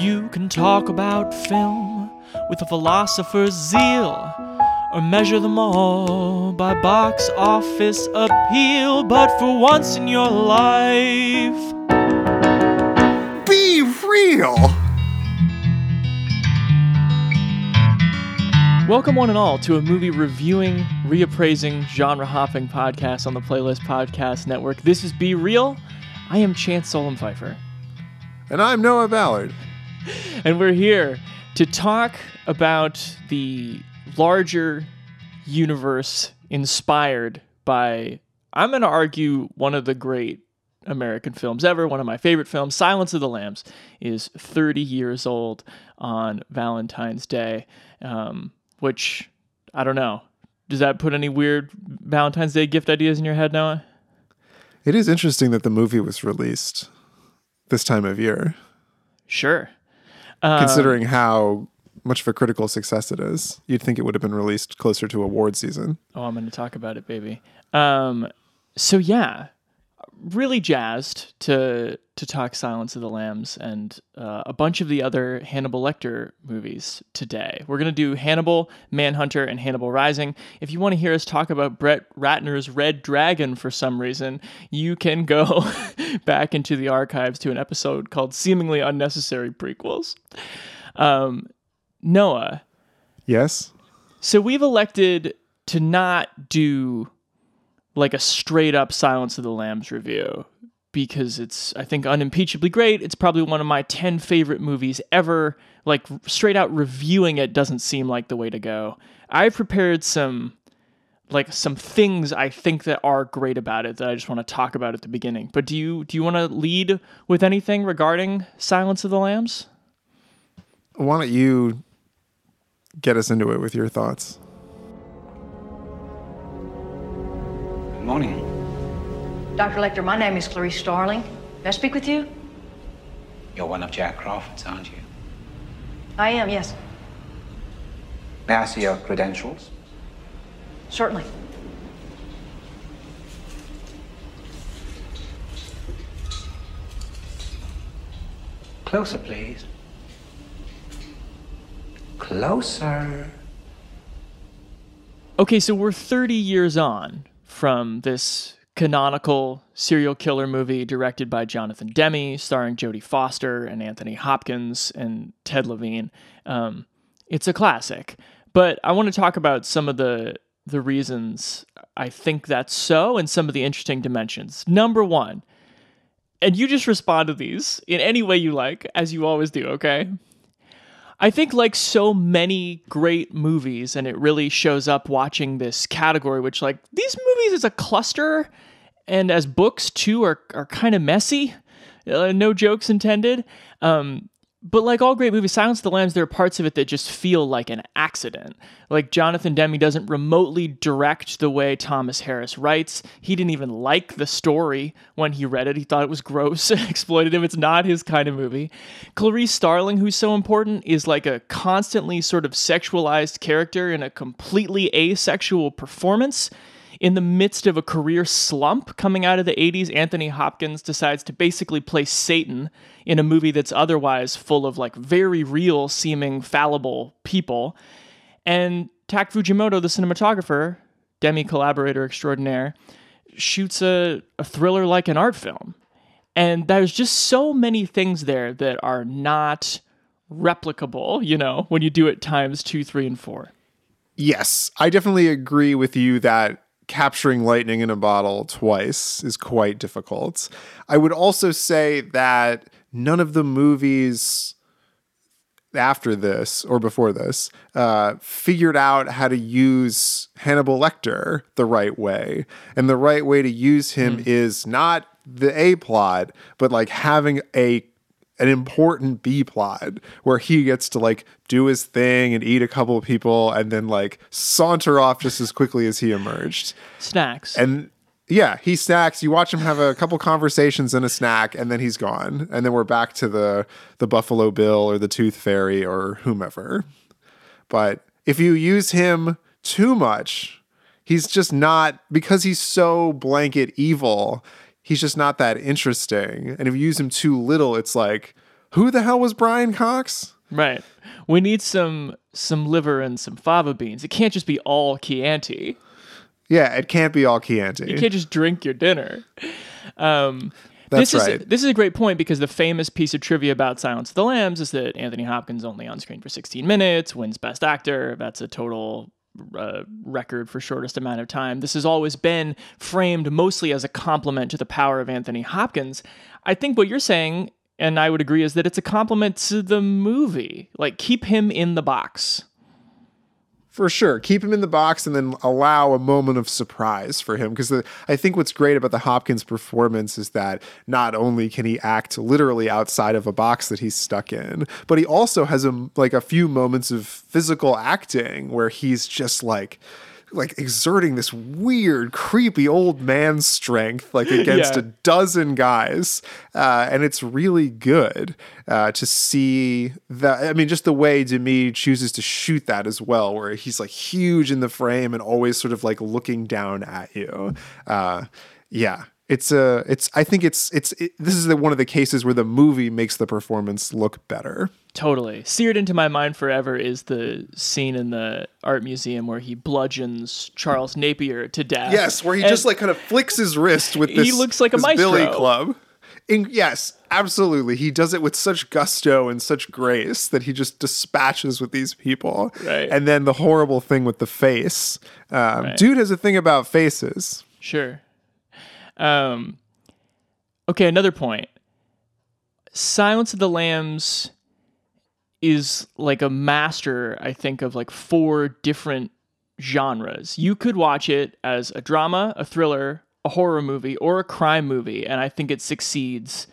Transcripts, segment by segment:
You can talk about film with a philosopher's zeal, or measure them all by box office appeal. But for once in your life, Be real! Welcome, one and all, to a movie reviewing, reappraising, genre hopping podcast on the Playlist Podcast Network. This is Be Reel. I am Chance Solem-Pfeifer, And I'm Noah Ballard. and we're here to talk about the larger universe inspired by, I'm going to argue, one of the great American films ever, one of my favorite films. Silence of the Lambs is 30 years old on Valentine's Day, um, which I don't know. Does that put any weird Valentine's Day gift ideas in your head, Noah? It is interesting that the movie was released this time of year, Sure. Considering how much of a critical success it is. You'd think it would have been released closer to award season. Oh, I'm going to talk about it, baby. Um, so yeah, really jazzed to to talk Silence of the Lambs and uh, a bunch of the other Hannibal Lecter movies today. We're going to do Hannibal, Manhunter, and Hannibal Rising. If you want to hear us talk about Brett Ratner's Red Dragon for some reason, you can go back into the archives to an episode called Seemingly Unnecessary Prequels. Um, Noah, Yes? so we've elected to not do like a straight up Silence of the Lambs review because it's I think unimpeachably great. It's probably one of my 10 favorite movies ever. Like straight out reviewing it doesn't seem like the way to go. I've prepared some like some things I think that are great about it that I just want to talk about at the beginning. But do you do you want to lead with anything regarding Silence of the Lambs? Why don't you get us into it with your thoughts? Morning. Dr. Lecter, my name is Clarice Starling. May I speak with you? You're one of Jack Crawford's, aren't you? I am, yes. May I see your credentials? Certainly. Closer, please. Closer. Okay, so we're 30 years on from this canonical serial killer movie directed by Jonathan Demme, starring Jodie Foster and Anthony Hopkins and Ted Levine. Um, it's a classic, but I want to talk about some of the the reasons I think that's so and some of the interesting dimensions. Number one, and you just respond to these in any way you like, as you always do, okay? I think, like so many great movies, and it really shows up watching this category, which, like, these movies is a cluster and as books too are, are kind of messy. Uh, no jokes intended. Um, but like all great movies, Silence of the Lambs, there are parts of it that just feel like an accident. Like Jonathan Demme doesn't remotely direct the way Thomas Harris writes. He didn't even like the story when he read it. He thought it was gross and exploitative. It's not his kind of movie. Clarice Starling, who's so important, is like a constantly sort of sexualized character in a completely asexual performance. In the midst of a career slump coming out of the 80s, Anthony Hopkins decides to basically play Satan in a movie that's otherwise full of like very real seeming fallible people. And Tak Fujimoto, the cinematographer, Demme collaborator extraordinaire, shoots a, a thriller like an art film. And there's just so many things there that are not replicable, you know, when you do it times two, three, and four. Yes, I definitely agree with you that capturing lightning in a bottle twice is quite difficult. I would also say that none of the movies after this or before this uh, figured out how to use Hannibal Lecter the right way. And the right way to use him is not the A plot, but like having a an important B plot where he gets to like do his thing and eat a couple of people and then like saunter off just as quickly as he emerged. Snacks. And yeah, he snacks. You watch him have a couple conversations and a snack, and then he's gone. And then we're back to the the Buffalo Bill or the Tooth Fairy or whomever. But if you use him too much, he's just not because he's so blanket evil. He's just not that interesting. And if you use him too little, it's like, who the hell was Brian Cox? Right. We need some some liver and some fava beans. It can't just be all Chianti. Yeah, it can't be all Chianti. You can't just drink your dinner. Um, That's this right. Is, this is a great point because the famous piece of trivia about Silence of the Lambs is that Anthony Hopkins only on screen for 16 minutes, wins Best Actor. That's a total uh, record for shortest amount of time. This has always been framed mostly as a compliment to the power of Anthony Hopkins. I think what you're saying, and I would agree, is that it's a compliment to the movie. Like, keep him in the box. For sure. Keep him in the box and then allow a moment of surprise for him. Because I think what's great about the Hopkins performance is that not only can he act literally outside of a box that he's stuck in, but he also has a, like a few moments of physical acting where he's just like like exerting this weird, creepy old man strength, like against Yeah. a dozen guys, uh, and it's really good uh, to see that. I mean, just the way Demme chooses to shoot that as well, where he's like huge in the frame and always sort of like looking down at you. Uh, yeah. It's a, it's. I think it's, it's. It, this is the, one of the cases where the movie makes the performance look better. Totally. Seared into my mind forever is the scene in the art museum where he bludgeons Charles Napier to death. Yes, where he And just like kind of flicks his wrist with this He looks like a this billy maestro. club. In, yes, absolutely. He does it with such gusto and such grace that he just dispatches with these people. Right. And then the horrible thing with the face. Um, Right. Dude has a thing about faces. Sure. Um, okay, another point. Silence of the Lambs is like a master, I think, of like four different genres. You could watch it as a drama, a thriller, a horror movie, or a crime movie, and I think it succeeds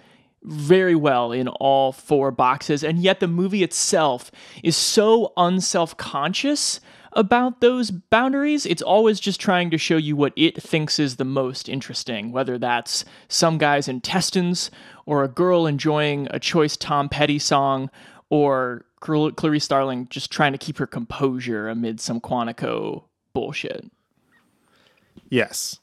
very well in all four boxes. And yet the movie itself is so unself conscious about those boundaries. It's always just trying to show you what it thinks is the most interesting, whether that's some guy's intestines or a girl enjoying a choice Tom Petty song or Clar- Clarice Starling just trying to keep her composure amid some Quantico bullshit. Yes.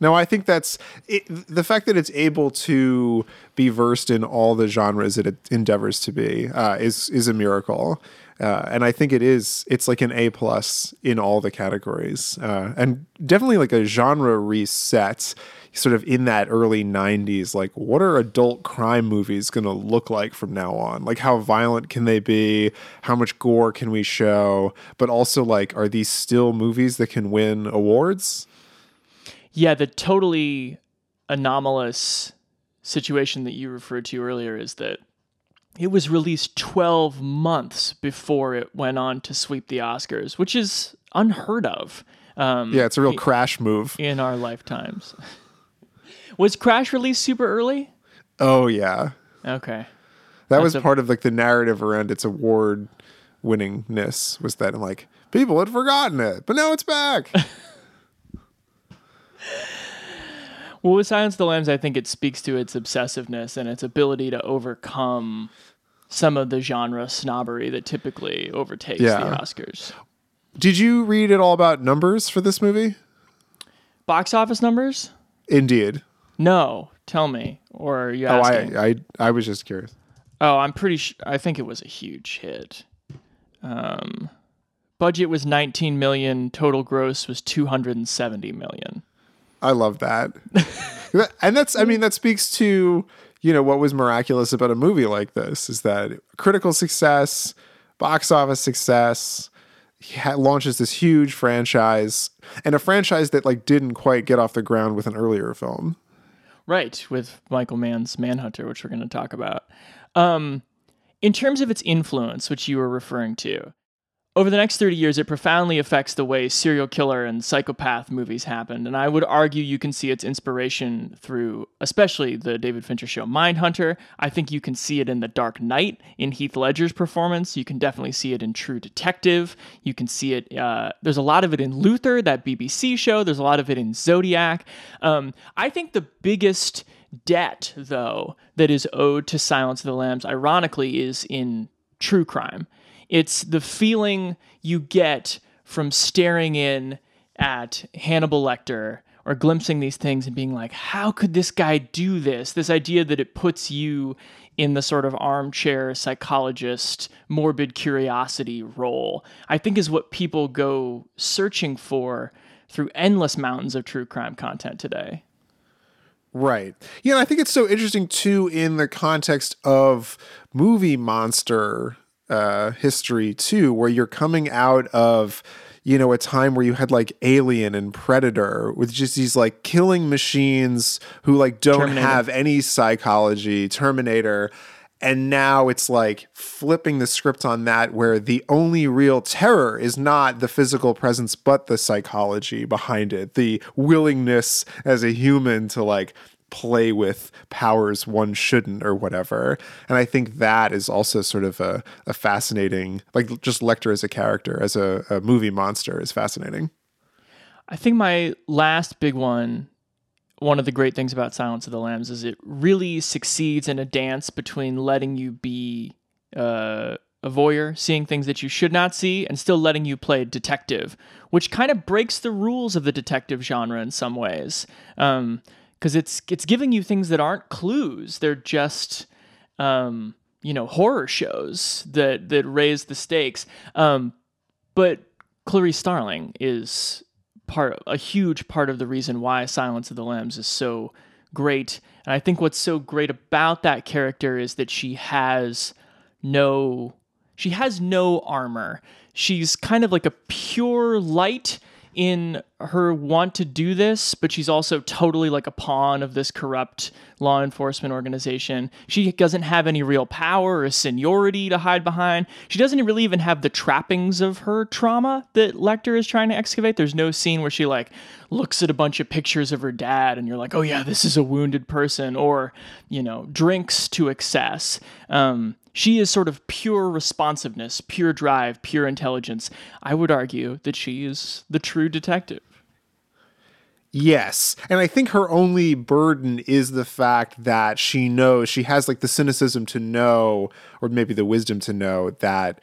No, I think that's it, the fact that it's able to be versed in all the genres it endeavors to be uh, is is a miracle, uh, and I think it is. It's like an A plus in all the categories, uh, and definitely like a genre reset. Sort of in that early '90s, like what are adult crime movies going to look like from now on? Like how violent can they be? How much gore can we show? But also, like, are these still movies that can win awards? Yeah, the totally anomalous situation that you referred to earlier is that it was released 12 months before it went on to sweep the Oscars, which is unheard of um, Yeah, it's a real crash move. in our lifetimes. was Crash released super early? Oh yeah, Okay. that was a- part of like the narrative around its award winningness was that like people had forgotten it, but now it's back. Well, with Silence of the Lambs, I think it speaks to its obsessiveness and its ability to overcome some of the genre snobbery that typically overtakes Yeah. the Oscars. Did you read at all about numbers for this movie? Box office numbers? Indeed. No, tell me. Or you Oh. I, I I was just curious. oh, I'm pretty sure. I think it was a huge hit. Um, budget was 19 million. Total gross was 270 million. I love that. and that's I mean that speaks to, you know, what was miraculous about a movie like this is that critical success, box office success, ha- launches this huge franchise and a franchise that like didn't quite get off the ground with an earlier film. Right, with Michael Mann's Manhunter, which we're going to talk about. Um, in terms of its influence, which you were referring to, over the next 30 years, it profoundly affects the way serial killer and psychopath movies happened. And I would argue you can see its inspiration through, especially the David Fincher show Mindhunter. I think you can see it in The Dark Knight, in Heath Ledger's performance. You can definitely see it in True Detective. You can see it, uh, there's a lot of it in Luther, that BBC show. There's a lot of it in Zodiac. Um, I think the biggest debt, though, that is owed to Silence of the Lambs, ironically, is in true crime. It's the feeling you get from staring in at Hannibal Lecter or glimpsing these things and being like, how could this guy do this? This idea that it puts you in the sort of armchair psychologist, morbid curiosity role, I think is what people go searching for through endless mountains of true crime content today. Right. Yeah, I think it's so interesting too in the context of movie monster uh, history too, where you're coming out of you know a time where you had like Alien and Predator with just these like killing machines who like don't Terminator. have any psychology. Terminator. And now it's like flipping the script on that, where the only real terror is not the physical presence, but the psychology behind it, the willingness as a human to like play with powers one shouldn't or whatever. And I think that is also sort of a, a fascinating, like just Lecter as a character, as a, a movie monster is fascinating. I think my last big one, one of the great things about Silence of the Lambs is it really succeeds in a dance between letting you be uh, a voyeur, seeing things that you should not see, and still letting you play detective, which kind of breaks the rules of the detective genre in some ways. Um, because it's it's giving you things that aren't clues; they're just um, you know horror shows that that raise the stakes. Um, but Clarice Starling is part a huge part of the reason why Silence of the Lambs is so great. And I think what's so great about that character is that she has no she has no armor. She's kind of like a pure light in her want to do this, but she's also totally like a pawn of this corrupt law enforcement organization. She doesn't have any real power or seniority to hide behind. She doesn't really even have the trappings of her trauma that Lecter is trying to excavate. There's no scene where she like looks at a bunch of pictures of her dad and you're like, oh yeah, this is a wounded person, or you know, drinks to excess. Um, she is sort of pure responsiveness, pure drive, pure intelligence. I would argue that she is the true detective. Yes. And I think her only burden is the fact that she knows, she has like the cynicism to know, or maybe the wisdom to know that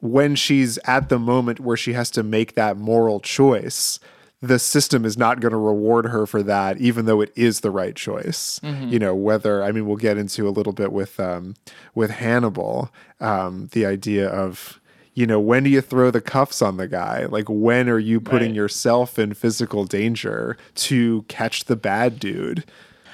when she's at the moment where she has to make that moral choice, the system is not going to reward her for that, even though it is the right choice. You know, whether I mean, we'll get into a little bit with um, with Hannibal, um, the idea of you know when do you throw the cuffs on the guy? Like when are you putting Right. yourself in physical danger to catch the bad dude?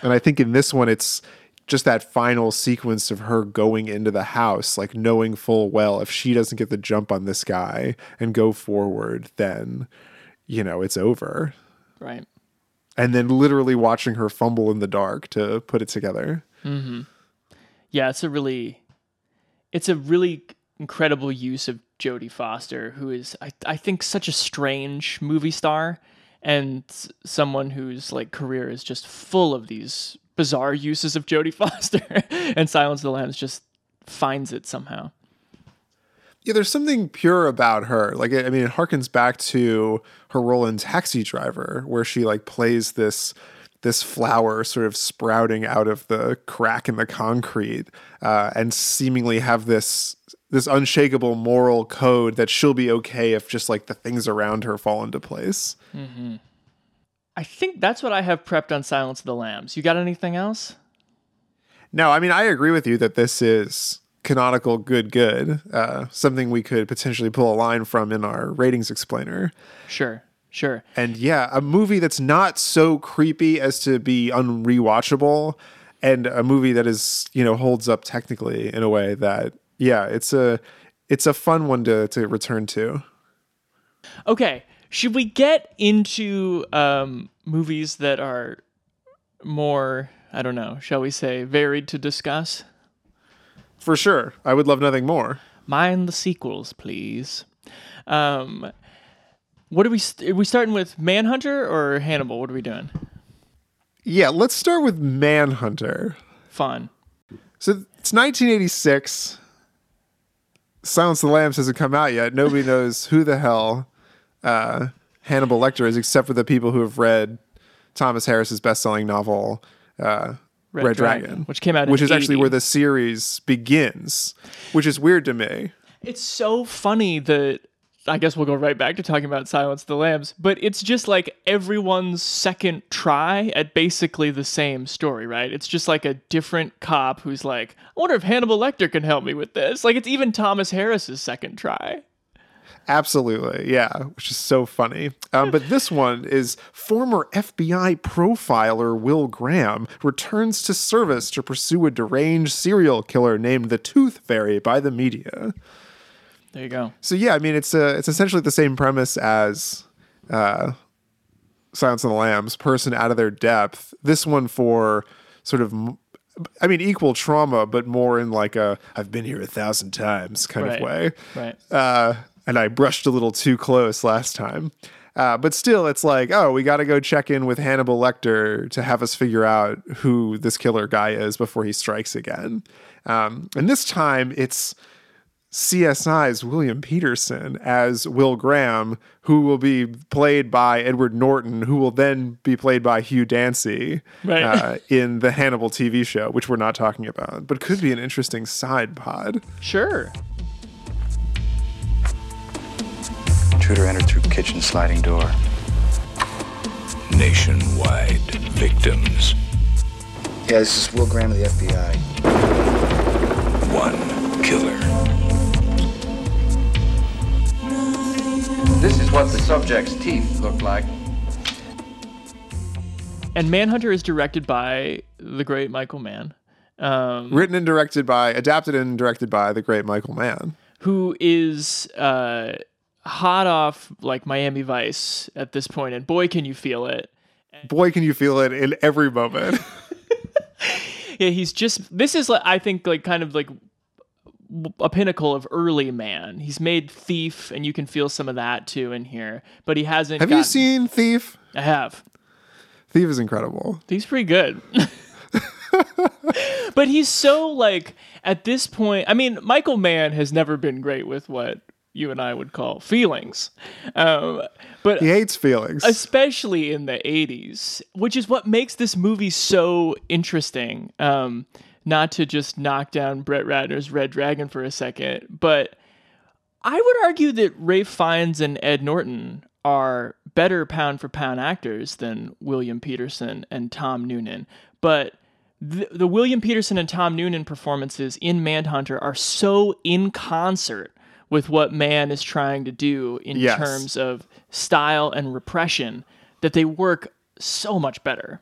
And I think in this one, it's just that final sequence of her going into the house, like knowing full well if she doesn't get the jump on this guy and go forward, then you know it's over. Right. And then literally watching her fumble in the dark to put it together. Mm-hmm. Yeah, it's a really it's a really incredible use of Jodie Foster, who is I I think such a strange movie star and someone whose like career is just full of these bizarre uses of Jodie Foster and Silence of the Lambs just finds it somehow. Yeah, there's something pure about her. Like, I mean, it harkens back to her role in Taxi Driver, where she like plays this this flower sort of sprouting out of the crack in the concrete, uh, and seemingly have this this unshakable moral code that she'll be okay if just like the things around her fall into place. Mm-hmm. I think that's what I have prepped on Silence of the Lambs. You got anything else? No, I mean, I agree with you that this is canonical good good, uh, something we could potentially pull a line from in our ratings explainer. Sure. Sure. And yeah, a movie that's not so creepy as to be unrewatchable, and a movie that is you know holds up technically in a way that yeah, it's a it's a fun one to to return to. Okay, should we get into um, movies that are more, I don't know, shall we say, varied to discuss? For sure, I would love nothing more. Mind the sequels, please. Um, what are we? St- are we starting with Manhunter or Hannibal? What are we doing? Yeah, let's start with Manhunter. Fun. So it's 1986. Silence of the Lambs hasn't come out yet. Nobody knows who the hell uh, Hannibal Lecter is, except for the people who have read Thomas Harris's best-selling novel uh, Red Red, Dragon, Dragon, which came out in which is actually where the series begins, which is weird to me. It's so funny that I guess we'll go right back to talking about Silence of the Lambs, but it's just like everyone's second try at basically the same story, right? It's just like a different cop who's like, I wonder if Hannibal Lecter can help me with this. Like it's even Thomas Harris's second try. Absolutely, yeah, which is so funny. Um, but this one is former FBI profiler Will Graham returns to service to pursue a deranged serial killer named the Tooth Fairy by the media. There you go. So yeah, I mean it's a it's essentially the same premise as uh, Silence of the Lambs, person out of their depth. This one for sort of, I mean, equal trauma, but more in like a I've been here a thousand times kind Right. of way. Right. Uh, and I brushed a little too close last time. Uh, but still, it's like, oh, we got to go check in with Hannibal Lecter to have us figure out who this killer guy is before he strikes again. Um, and this time, it's CSI's William Petersen as Will Graham, who will be played by Edward Norton, who will then be played by Hugh Dancy Right. uh, in the Hannibal TV show, which we're not talking about, but could be an interesting side pod. Sure. Intruder entered through kitchen sliding door. Nationwide victims. Yeah, this is Will Graham of the FBI. One killer. This is what the subject's teeth look like. And Manhunter is directed by the great Michael Mann, um, Written and directed by, adapted and directed by the great Michael Mann. who is uh, hot off like Miami Vice at this point, and boy, can you feel it. Boy, can you feel it in every moment. Yeah, he's just. This is like I think like kind of like a pinnacle of early man. He's made Thief, and you can feel some of that too in here. But he hasn't. Have you seen Thief? I have. Thief is incredible. He's pretty good. but he's so like at this point. I mean, Michael Mann has never been great with what you and I would call feelings, um, but He hates feelings. especially in the 80s, which is what makes this movie so interesting. Um, not to just knock down Brett Ratner's Red Dragon for a second, but I would argue that Ralph Fiennes and Ed Norton are better pound for pound actors than William Petersen and Tom Noonan. But the, the William Petersen and Tom Noonan performances in Manhunter are so in concert with what man is trying to do in Yes. terms of style and repression that they work so much better.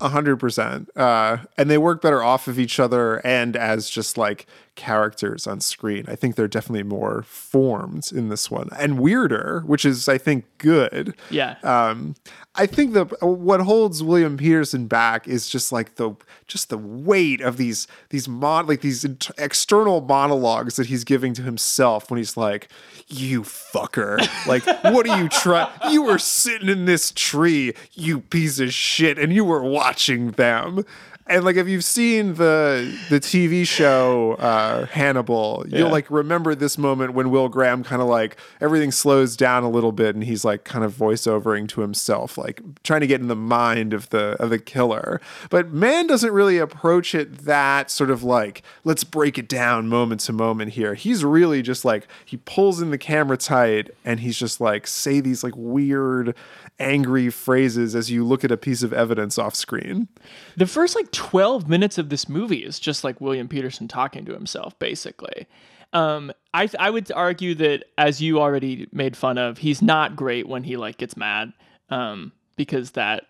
A hundred percent. Uh, and they work better off of each other and as just like characters on screen. I think they're definitely more formed in this one and weirder, which is, I think, good. Yeah. Um, I think the what holds William Petersen back is just like the just the weight of these these mon like these external monologues that he's giving to himself when he's like, "You fucker! Like, what are you trying? You were sitting in this tree, you piece of shit, and you were watching them." And like, if you've seen the the TV show uh, Hannibal, Yeah. you'll like remember this moment when Will Graham kind of like everything slows down a little bit, and he's like kind of voiceovering to himself, like trying to get in the mind of the of the killer. But man doesn't really approach it that sort of like let's break it down moment to moment here. He's really just like he pulls in the camera tight, and he's just like say these like weird, angry phrases as you look at a piece of evidence off screen. The first like 12 minutes of this movie is just like William Petersen talking to himself, basically. Um, I I would argue that as you already made fun of, he's not great when he like gets mad, um, because that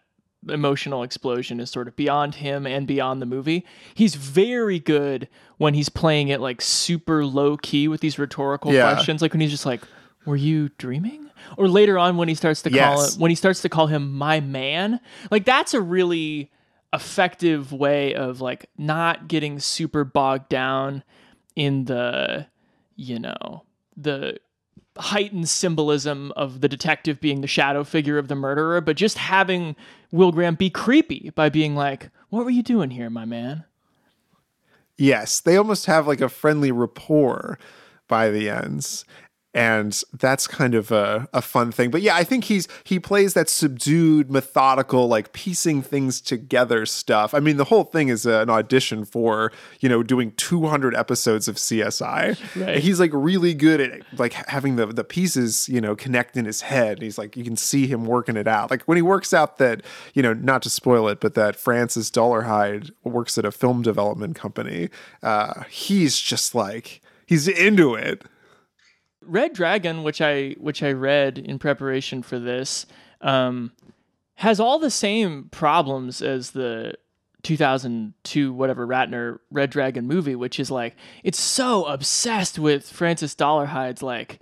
emotional explosion is sort of beyond him and beyond the movie. He's very good when he's playing it like super low key with these rhetorical Yeah. questions, like when he's just like, "Were you dreaming?" Or later on when he starts to call Yes. it when he starts to call him my man, like that's a really effective way of like not getting super bogged down in the you know the heightened symbolism of the detective being the shadow figure of the murderer but just having will graham be creepy by being like what were you doing here my man Yes, they almost have like a friendly rapport by the ends. And that's kind of a, a fun thing. But yeah i think he's he plays that subdued methodical like piecing things together stuff. I mean the whole thing is an audition for you know doing 200 episodes of csi Right. he's like really good at like having the the pieces you know connect in his head. He's like you can see him working it out. Like when he works out that you know not to spoil it but that francis dolarhyde works at a film development company uh he's just like he's into it Red Dragon, which I which I read in preparation for this, um, has all the same problems as the 2002 whatever Ratner Red Dragon movie, which is like it's so obsessed with Francis Dolarhyde's like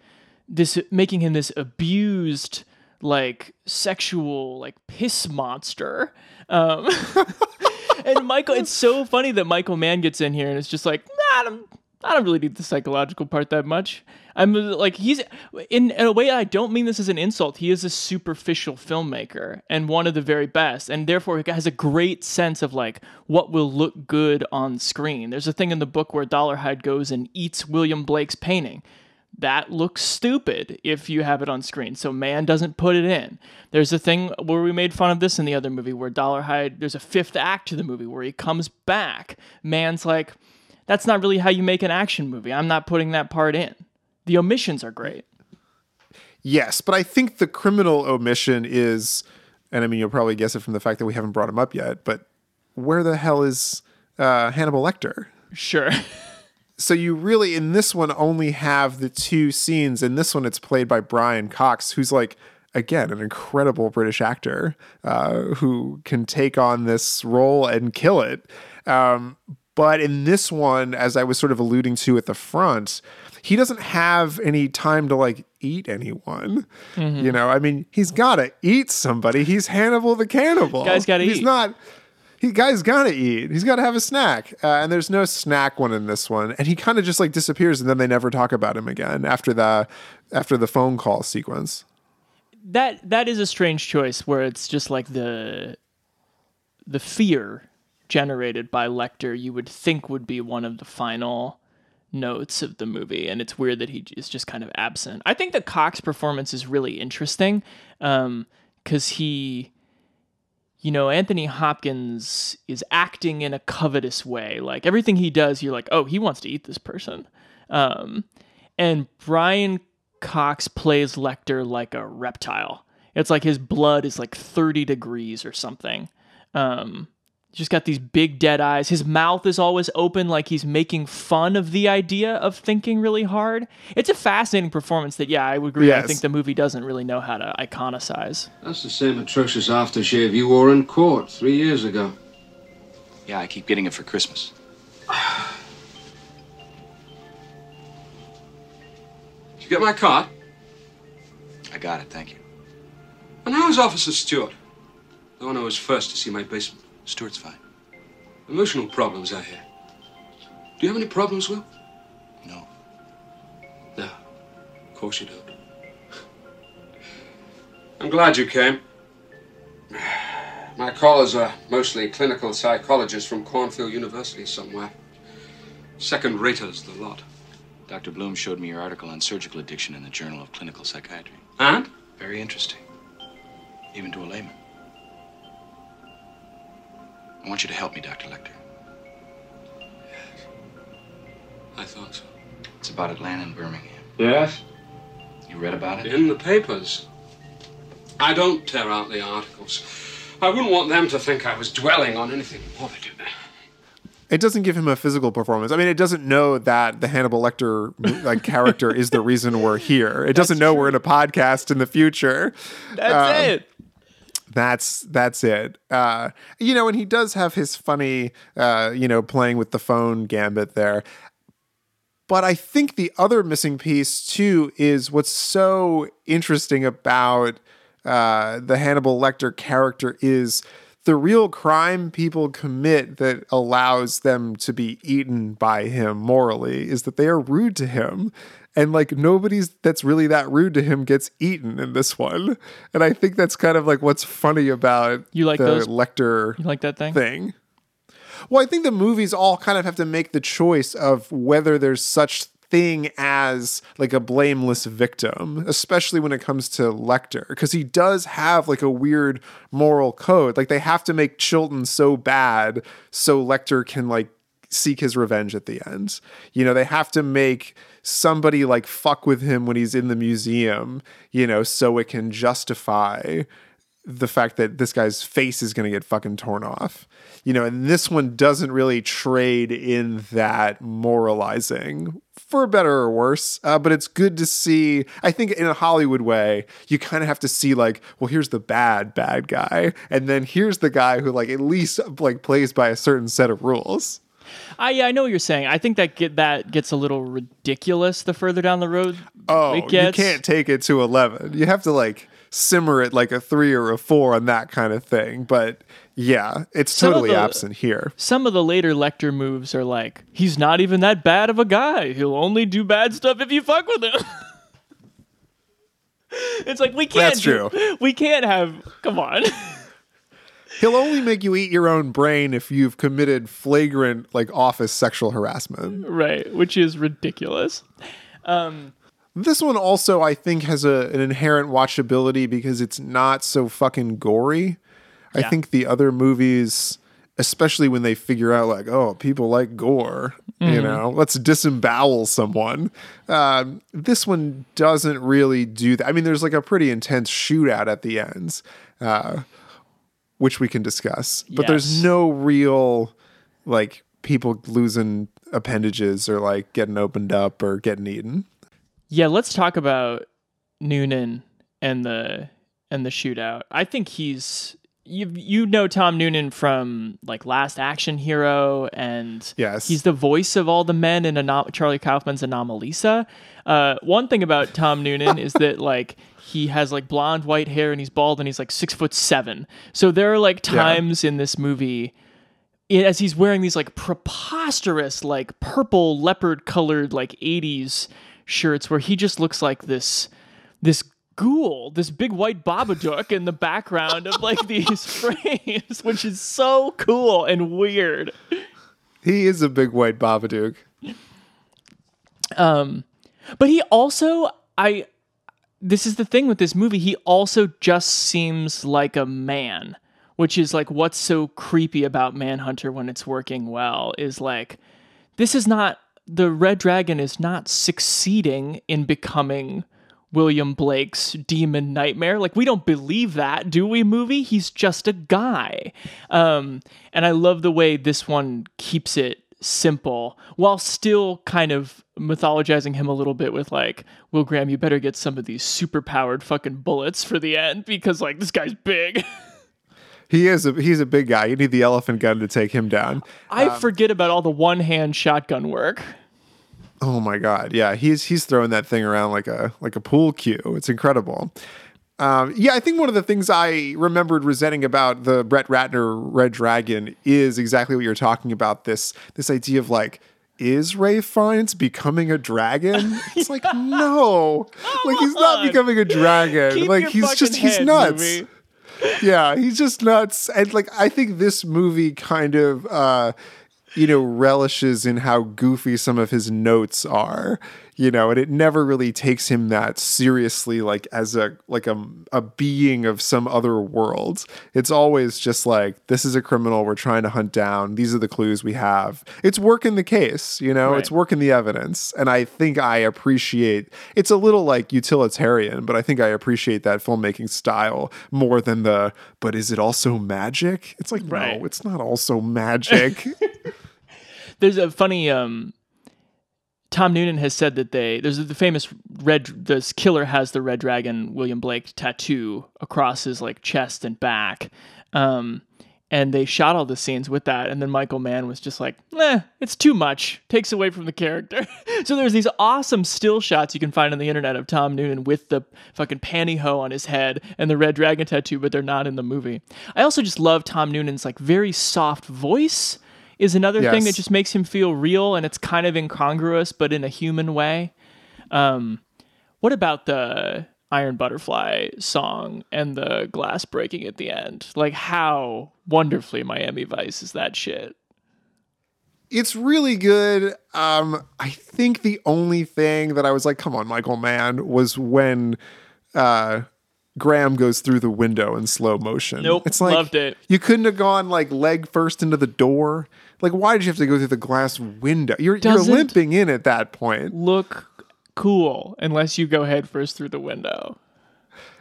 this making him this abused like sexual like piss monster. Um, and Michael, it's so funny that Michael Mann gets in here and it's just like, nah, I don't, I don't really need the psychological part that much. I'm like, he's in, in a way. I don't mean this as an insult. He is a superficial filmmaker and one of the very best, and therefore he has a great sense of like what will look good on screen. There's a thing in the book where Dolarhyde goes and eats William Blake's painting that looks stupid if you have it on screen. So man doesn't put it in. There's a thing where we made fun of this in the other movie where Dolarhyde there's a fifth act to the movie where he comes back. Man's like that's not really how you make an action movie. I'm not putting that part in. The omissions are great. Yes, but I think the criminal omission is, and I mean, you'll probably guess it from the fact that we haven't brought him up yet, but where the hell is uh, Hannibal Lecter? Sure. So you really, in this one, only have the two scenes. In this one, it's played by Brian Cox, who's like, again, an incredible British actor uh, who can take on this role and kill it. Um, but in this one, as I was sort of alluding to at the front, he doesn't have any time to like eat anyone. You know, I mean, he's got to eat somebody. He's Hannibal the cannibal. Guy's gotta eat. He's not. He guy's gotta eat. He's gotta have a snack, uh, and there's no snack one in this one. And he kind of just like disappears, and then they never talk about him again after the after the phone call sequence. that that is a strange choice where it's just like the the fear generated by Lecter you would think would be one of the final notes of the movie and it's weird that he is just kind of absent. I think the Cox performance is really interesting um cuz he you know, Anthony Hopkins is acting in a covetous way. Like everything he does, you're like, oh, he wants to eat this person. Um, and Brian Cox plays Lecter like a reptile. It's like his blood is like 30 degrees or something. Um, just got these big dead eyes. His mouth is always open, like he's making fun of the idea of thinking really hard. It's a fascinating performance that, yeah, I would agree. I think the movie doesn't really know how to iconicize. That's the same atrocious aftershave you wore in court three years ago. Yeah, I keep getting it for Christmas. Did you get my card? I got it, thank you. And how's Officer Stewart? The one who was first to see my basement. Stuart's fine. Emotional problems, I hear. Do you have any problems, Will? No. No. Of course you don't. I'm glad you came. My callers are mostly clinical psychologists from Cornfield University somewhere. Second raters, the lot. Dr. Bloom showed me your article on surgical addiction in the Journal of Clinical Psychiatry. And? Very interesting. Even to a layman. I want you to help me, Dr. Lecter. Yes. I thought so. It's about Atlanta and Birmingham. Yes? You read about it? In the papers. I don't tear out the articles. I wouldn't want them to think I was dwelling on anything morbid. It doesn't give him a physical performance. I mean, it doesn't know that the Hannibal Lecter like character is the reason we're here. It doesn't know we're in a podcast in the future. That's Um, it. That's that's it. Uh, you know, and he does have his funny, uh, you know, playing with the phone gambit there. But I think the other missing piece too is what's so interesting about uh, the Hannibal Lecter character is the real crime people commit that allows them to be eaten by him morally is that they are rude to him. And like nobody's that's really that rude to him gets eaten in this one. And I think that's kind of like what's funny about You like the those- Lecter You like that thing? thing. Well, I think the movies all kind of have to make the choice of whether there's such thing as like a blameless victim, especially when it comes to Lecter, because he does have like a weird moral code. Like they have to make Chilton so bad so Lecter can like seek his revenge at the end. You know, they have to make somebody like fuck with him when he's in the museum, you know, so it can justify the fact that this guy's face is going to get fucking torn off. You know, and this one doesn't really trade in that moralizing for better or worse. Uh, but it's good to see. I think in a Hollywood way, you kind of have to see like, well, here's the bad bad guy, and then here's the guy who like at least like plays by a certain set of rules. I yeah, I know what you're saying. I think that get that gets a little ridiculous the further down the road Oh, it gets. you can't take it to eleven. You have to like simmer it like a three or a four on that kind of thing. But yeah, it's Some totally the- absent here. Some of the later Lecter moves are like, he's not even that bad of a guy. He'll only do bad stuff if you fuck with him. it's like we can't. That's do- true. We can't have. Come on. He'll only make you eat your own brain if you've committed flagrant like office sexual harassment. right, which is ridiculous. This one also, I think, has a, an inherent watchability because it's not so fucking gory. I Yeah. think the other movies, especially when they figure out, like, oh, people like gore, you know, let's disembowel someone. Um, this one doesn't really do that. I mean, there's like a pretty intense shootout at the ends, uh, which we can discuss, but Yes. there's no real, like, people losing appendages or like getting opened up or getting eaten. Yeah, let's talk about Noonan and the and the shootout. I think he's you you know Tom Noonan from like Last Action Hero and Yes. he's the voice of all the men in Anom- Charlie Kaufman's Anomalisa. Uh, one thing about Tom Noonan is that like he has like blonde white hair and he's bald and he's like six foot seven. So there are like times in this movie i- as he's wearing these like preposterous like purple leopard colored like 80s shirts where he just looks like this this ghoul this big white babadook in the background of like these frames which is so cool and weird He is a big white Babadook. Um, but he also i this is the thing with this movie. He also just seems like a man which is like what's so creepy about manhunter when it's working well is like this is not the red dragon is not succeeding in becoming william blake's demon nightmare. Like we don't believe that do we movie? He's just a guy. Um and i love the way this one keeps it simple while still kind of mythologizing him a little bit with like will graham you better get some of these super powered fucking bullets for the end because like this guy's big He is a he's a big guy. You need the elephant gun to take him down. i um, forget about all the one hand shotgun work Oh my god. Yeah, he's he's throwing that thing around like a like a pool cue. It's incredible. Um, yeah, I think one of the things I remembered resenting about the Brett Ratner Red Dragon is exactly what you're talking about. This this idea of like, is Ralph Fiennes becoming a dragon? It's like no, like he's not becoming a dragon. Keep like he's just he's nuts. movie. yeah, he's just nuts. And like I think this movie kind of uh you know relishes in how goofy some of his notes are. You know, and it never really takes him that seriously like as a like a a being of some other world. It's always just like this is a criminal we're trying to hunt down. These are the clues we have. It's working the case, you know, Right. it's working the evidence. And I think I appreciate it's a little like utilitarian, but I think I appreciate that filmmaking style more than the but is it also magic? It's like Right. no, it's not also magic. There's a funny um Tom Noonan has said that they there's the famous red this killer has the red dragon William Blake tattoo across his like chest and back. Um and they shot all the scenes with that and then Michael Mann was just like, "Eh, it's too much. Takes away from the character." so there's these awesome still shots you can find on the internet of Tom Noonan with the fucking pantyhose on his head and the red dragon tattoo, but they're not in the movie. I also just love Tom Noonan's like very soft voice is another thing that just makes him feel real and it's kind of incongruous but in a human way. Um what about the iron butterfly song and the glass breaking at the end? Like how wonderfully miami vice is that shit. It's really good. Um, I think the only thing that I was like, come on, Michael Mann, was when uh, Graham goes through the window in slow motion. Nope, it's like loved it. you couldn't have gone like leg first into the door. Like, why did you have to go through the glass window? You're you're limping in at that point. Look cool unless you go head first through the window.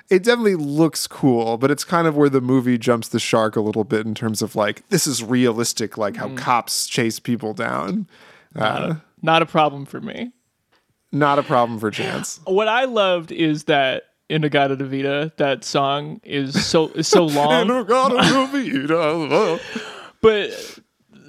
It definitely looks cool, but it's kind of where the movie jumps the shark a little bit in terms of like this is realistic, like Mm. how cops chase people down. Uh, Not a problem for me. not a problem for Chance. What I loved is that In-A-Gadda-Da-Vida, that song is so is so long. but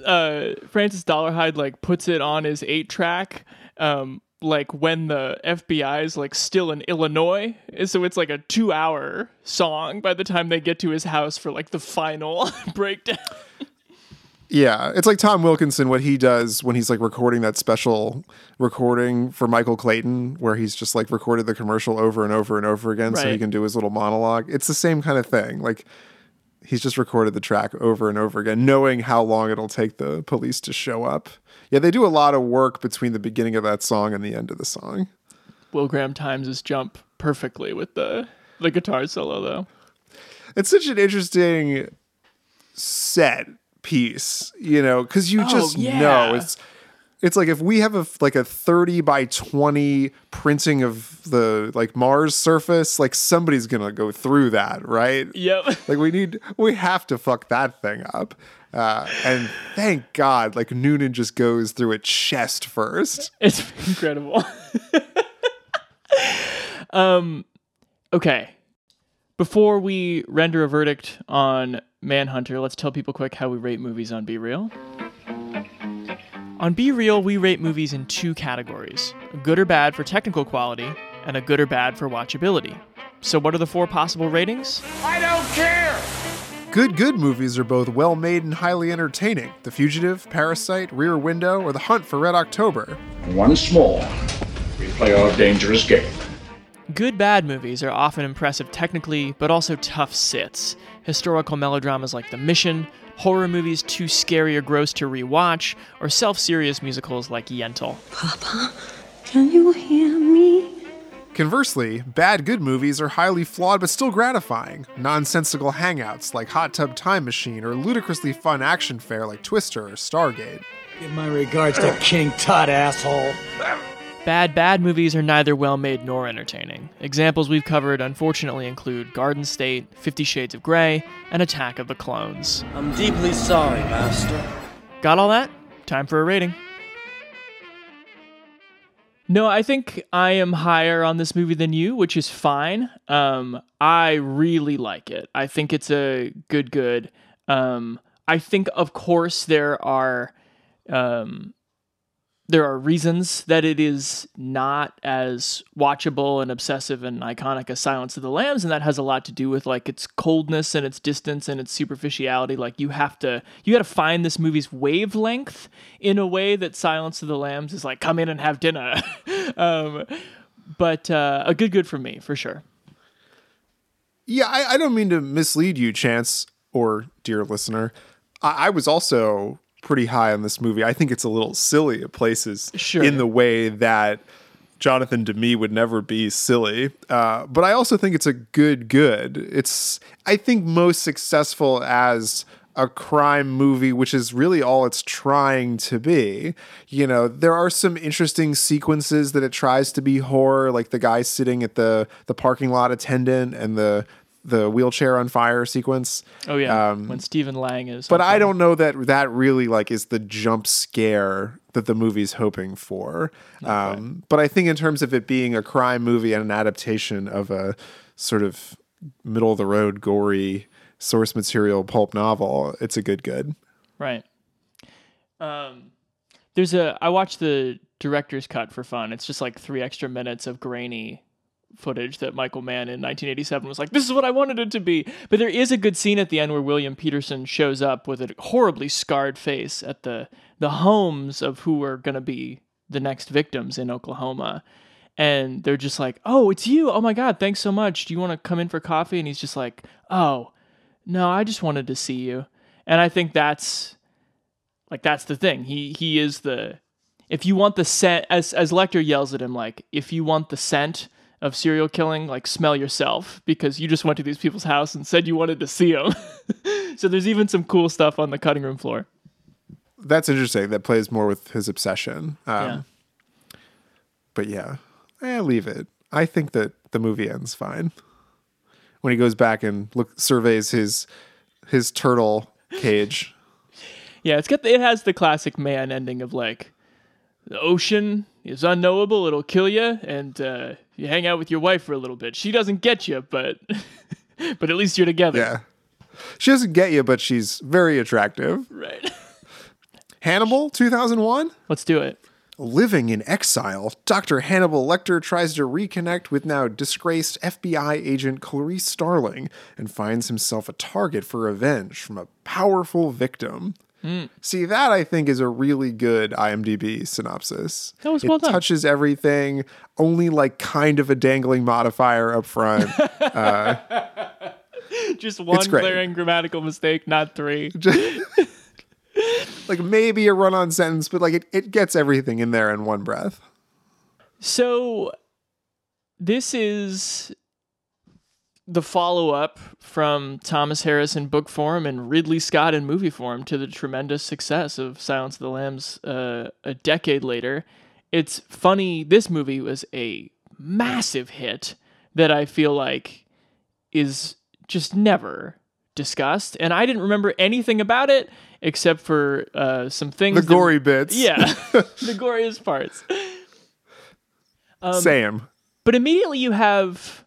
uh Francis Dolarhyde like puts it on his eight track um like when the FBI is like still in Illinois. And so it's like a 2 hour song by the time they get to his house for like the final breakdown Yeah, it's like Tom Wilkinson what he does when he's like recording that special recording for Michael Clayton where he's just like recorded the commercial over and over and over again so he can do his little monologue. It's the same kind of thing. Like he's just recorded the track over and over again knowing how long it'll take the police to show up. Yeah, they do a lot of work between the beginning of that song and the end of the song. Will Graham times his jump perfectly with the the guitar solo though It's such an interesting set piece, you know, because you just Oh, yeah. know it's it's like if we have a like a 30 by 20 printing of the like Mars surface, like somebody's gonna go through that, right? Yep Like we need we have to fuck that thing up. Uh, and thank God, like Noonan just goes through it chest first. It's incredible. um, okay. Before we render a verdict on Manhunter, let's tell people quick how we rate movies on Be Reel. On Be Reel, we rate movies in two categories a good or bad for technical quality, and a good or bad for watchability. So, what are the four possible ratings? I don't care! Good, good movies are both well made and highly entertaining. The Fugitive, Parasite, Rear Window, or The Hunt for Red October. Once more, we play our dangerous game. Good bad movies are often impressive technically, but also tough sits. Historical melodramas like The Mission, horror movies too scary or gross to rewatch, or self serious musicals like Yentl. Papa, can you hear me? Conversely, bad good movies are highly flawed but still gratifying. Nonsensical hangouts like Hot Tub Time Machine or ludicrously fun action fare like Twister or Stargate. Give my regards to King Tut, asshole. Bad bad movies are neither well made nor entertaining. Examples we've covered unfortunately include Garden State, Fifty Shades of Grey, and Attack of the Clones. I'm deeply sorry, Master. Got all that? Time for a rating. No, I think I am higher on this movie than you, which is fine. Um, I really like it. I think it's a good, good. Um, I think, of course, there are um, there are reasons that it is not as watchable and obsessive and iconic as Silence of the Lambs, and that has a lot to do with like its coldness and its distance and its superficiality. Like you have to you got to find this movie's wavelength in a way that Silence of the Lambs is like come in and have dinner. um, but uh, a good good for me for sure. Yeah, I, I don't mean to mislead you, Chance, or dear listener. I, I was also pretty high on this movie. I think it's a little silly at places Sure. in the way that Jonathan Demme would never be silly. Uh, but I also think it's a good good. It's I think most successful as a crime movie, which is really all it's trying to be. You know, there are some interesting sequences that it tries to be horror, like the guy sitting at the the parking lot attendant and the the wheelchair on fire sequence. Oh yeah, when Stephen Lang is. But I don't know that that really like is the jump scare that the movie's hoping for. Um, but I think in terms of it being a crime movie and an adaptation of a sort of middle of the road, gory source material pulp novel, it's a good good. Right. Um, there's a. I watched the director's cut for fun. It's just like three extra minutes of grainy footage that Michael Mann in 1987 was like, "This is what I wanted it to be." But there is a good scene at the end where William Petersen shows up with a horribly scarred face at the the homes of who are going to be the next victims in Oklahoma. And they're just like, "Oh, it's you! Oh my God, thanks so much. Do you want to come in for coffee?" And he's just like, "Oh, no, I just wanted to see you." And I think that's Like that's the thing. He he is the if you want the scent as as Lecter yells at him like if you want the scent of serial killing, like smell yourself because you just went to these people's house and said you wanted to see them. so there's even some cool stuff on the cutting room floor. That's interesting. That plays more with his obsession. Um, Yeah. But yeah, eh, leave it. I think that the movie ends fine when he goes back and look surveys his his turtle cage. Yeah, it's got the, it has the classic man ending of like the ocean is unknowable, it'll kill you, and uh, you hang out with your wife for a little bit. She doesn't get you, but but at least you're together. Yeah, she doesn't get you, but she's very attractive. Right. Hannibal, two thousand one. Let's do it. Living in exile, Dr. Hannibal Lecter tries to reconnect with now disgraced FBI agent Clarice Starling and finds himself a target for revenge from a powerful victim. Hmm. See, that I think is a really good IMDb synopsis. That was it well done. touches everything, only like kind of a dangling modifier up front. Uh, Just one glaring grammatical mistake, not three. like maybe a run on sentence, but like it, it gets everything in there in one breath. So this is the follow up from Thomas Harris in book form and Ridley Scott in movie form to the tremendous success of Silence of the Lambs uh, a decade later. It's funny, this movie was a massive hit that I feel like is just never discussed. And I didn't remember anything about it except for uh, some things. The that- gory bits. Yeah, the goriest parts. Um, Same. But immediately you have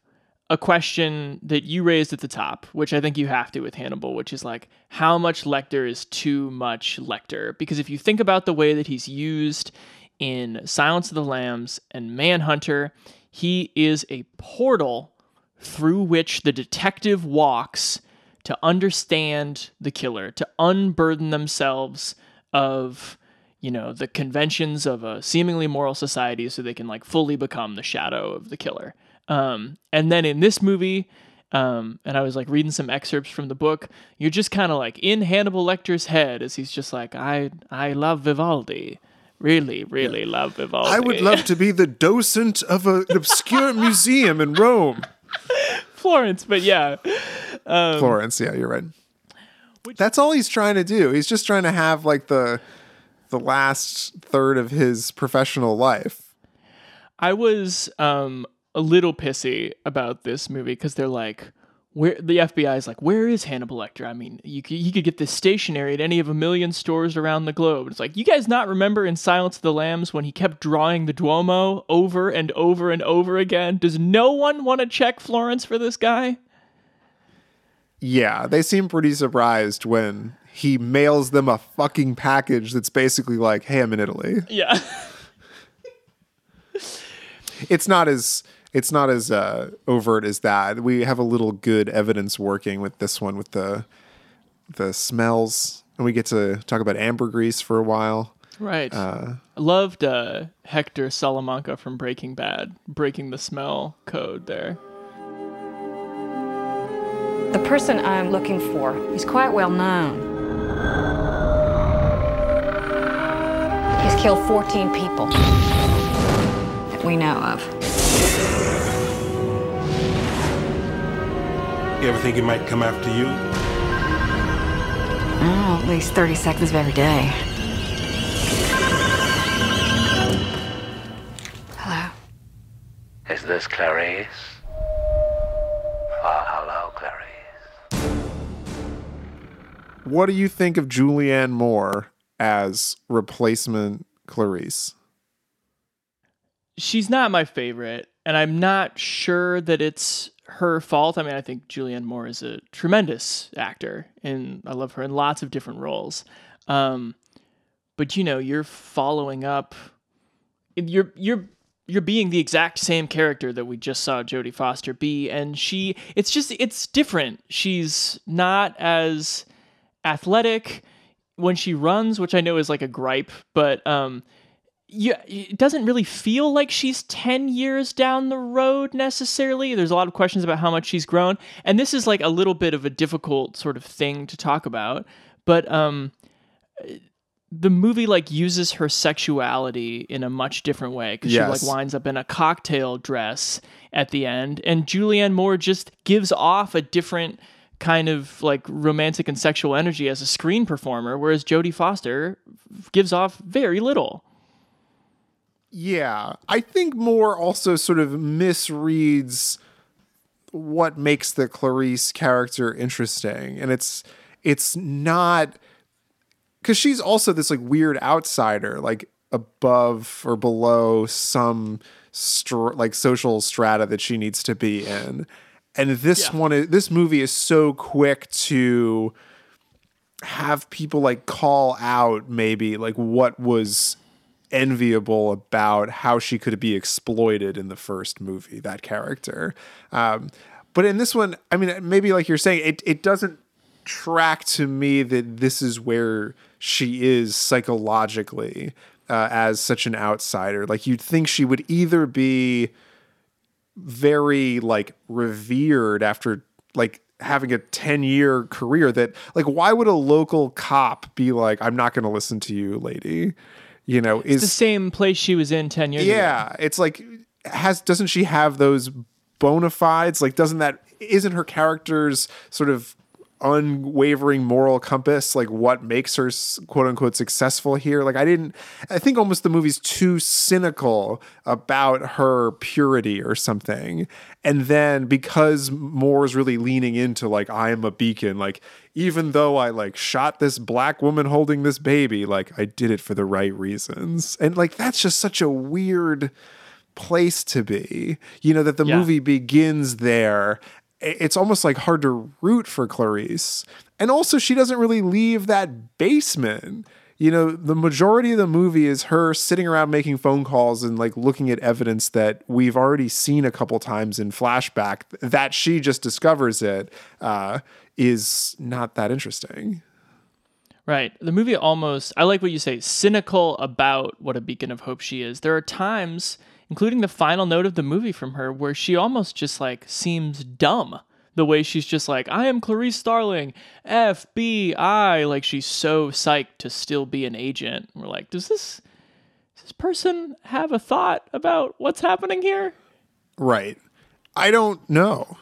a question that you raised at the top, which I think you have to with Hannibal, which is like, how much Lecter is too much Lecter? Because if you think about the way that he's used in Silence of the Lambs and Manhunter, he is a portal through which the detective walks to understand the killer, to unburden themselves of you know the conventions of a seemingly moral society so they can like fully become the shadow of the killer um, and then in this movie um, and i was like reading some excerpts from the book you're just kind of like in hannibal lecter's head as he's just like i i love vivaldi really really love vivaldi I would love to be the docent of a, an obscure museum in Rome. florence but yeah Florence, yeah, you're right. That's all he's trying to do. He's just trying to have like the the last third of his professional life. I was um a little pissy about this movie because they're like, where the FBI is like, where is Hannibal Lecter? I mean, you could, you could get this stationery at any of a million stores around the globe. It's like, you guys not remember in Silence of the Lambs when he kept drawing the Duomo over and over and over again? Does no one want to check Florence for this guy? Yeah, they seem pretty surprised when he mails them a fucking package that's basically like, "Hey, I'm in Italy." Yeah. It's not as it's not as uh, overt as that. We have a little good evidence working with this one with the the smells, and we get to talk about ambergris for a while. right. I loved uh, Hector Salamanca from Breaking Bad breaking the smell code there. The person I'm looking for is quite well known. He's killed 14 people that we know of. You ever think he might come after you? Oh, at least 30 seconds of every day. Hello. Is this Clarice? Oh, hello, Clarice. What do you think of Julianne Moore as replacement Clarice? She's not my favorite, and I'm not sure that it's her fault. I mean, I think Julianne Moore is a tremendous actor, and I love her in lots of different roles. Um, but you know, you're following up. You're you're you're being the exact same character that we just saw Jodie Foster be, and she. It's just it's different. She's not as athletic when she runs, which I know is like a gripe, but um yeah, it doesn't really feel like she's 10 years down the road necessarily. There's a lot of questions about how much she's grown. And this is like a little bit of a difficult sort of thing to talk about. But um, the movie like uses her sexuality in a much different way because Yes. she like winds up in a cocktail dress at the end and Julianne Moore just gives off a different kind of like romantic and sexual energy as a screen performer whereas Jodie Foster gives off very little. Yeah, I think Moore also sort of misreads what makes the Clarice character interesting, and it's it's not because she's also this like weird outsider, like above or below some str- like social strata that she needs to be in, and this one, is, this movie is so quick to have people like call out maybe like what was enviable about how she could be exploited in the first movie that character. Um, but in this one i mean maybe like you're saying it, it doesn't track to me that this is where she is psychologically uh, as such an outsider. Like you'd think she would either be very like revered after like having a 10 year career that like why would a local cop be like i'm not going to listen to you lady you know It's the same place she was in 10 years ago. yeah it's like has doesn't she have those bona fides? Like doesn't that isn't her character's sort of unwavering moral compass like what makes her quote unquote successful here? Like i didn't i think almost the movie's too cynical about her purity or something. And then because moore's really leaning into like i am a beacon like even though i like shot this black woman holding this baby like i did it for the right reasons and like that's just such a weird place to be. You know, that the Yeah. movie begins there. It's almost like hard to root for Clarice. And also, she doesn't really leave that basement. You know, the majority of the movie is her sitting around making phone calls and like looking at evidence that we've already seen a couple times in flashback that she just discovers it uh, is not that interesting. Right. The movie almost, I like what you say, cynical about what a beacon of hope she is. There are times, including the final note of the movie from her, where she almost just like seems dumb. The way she's just like, I am Clarice Starling, FBI. Like she's so psyched to still be an agent. We're like, does this, does this person have a thought about what's happening here? Right. I don't know.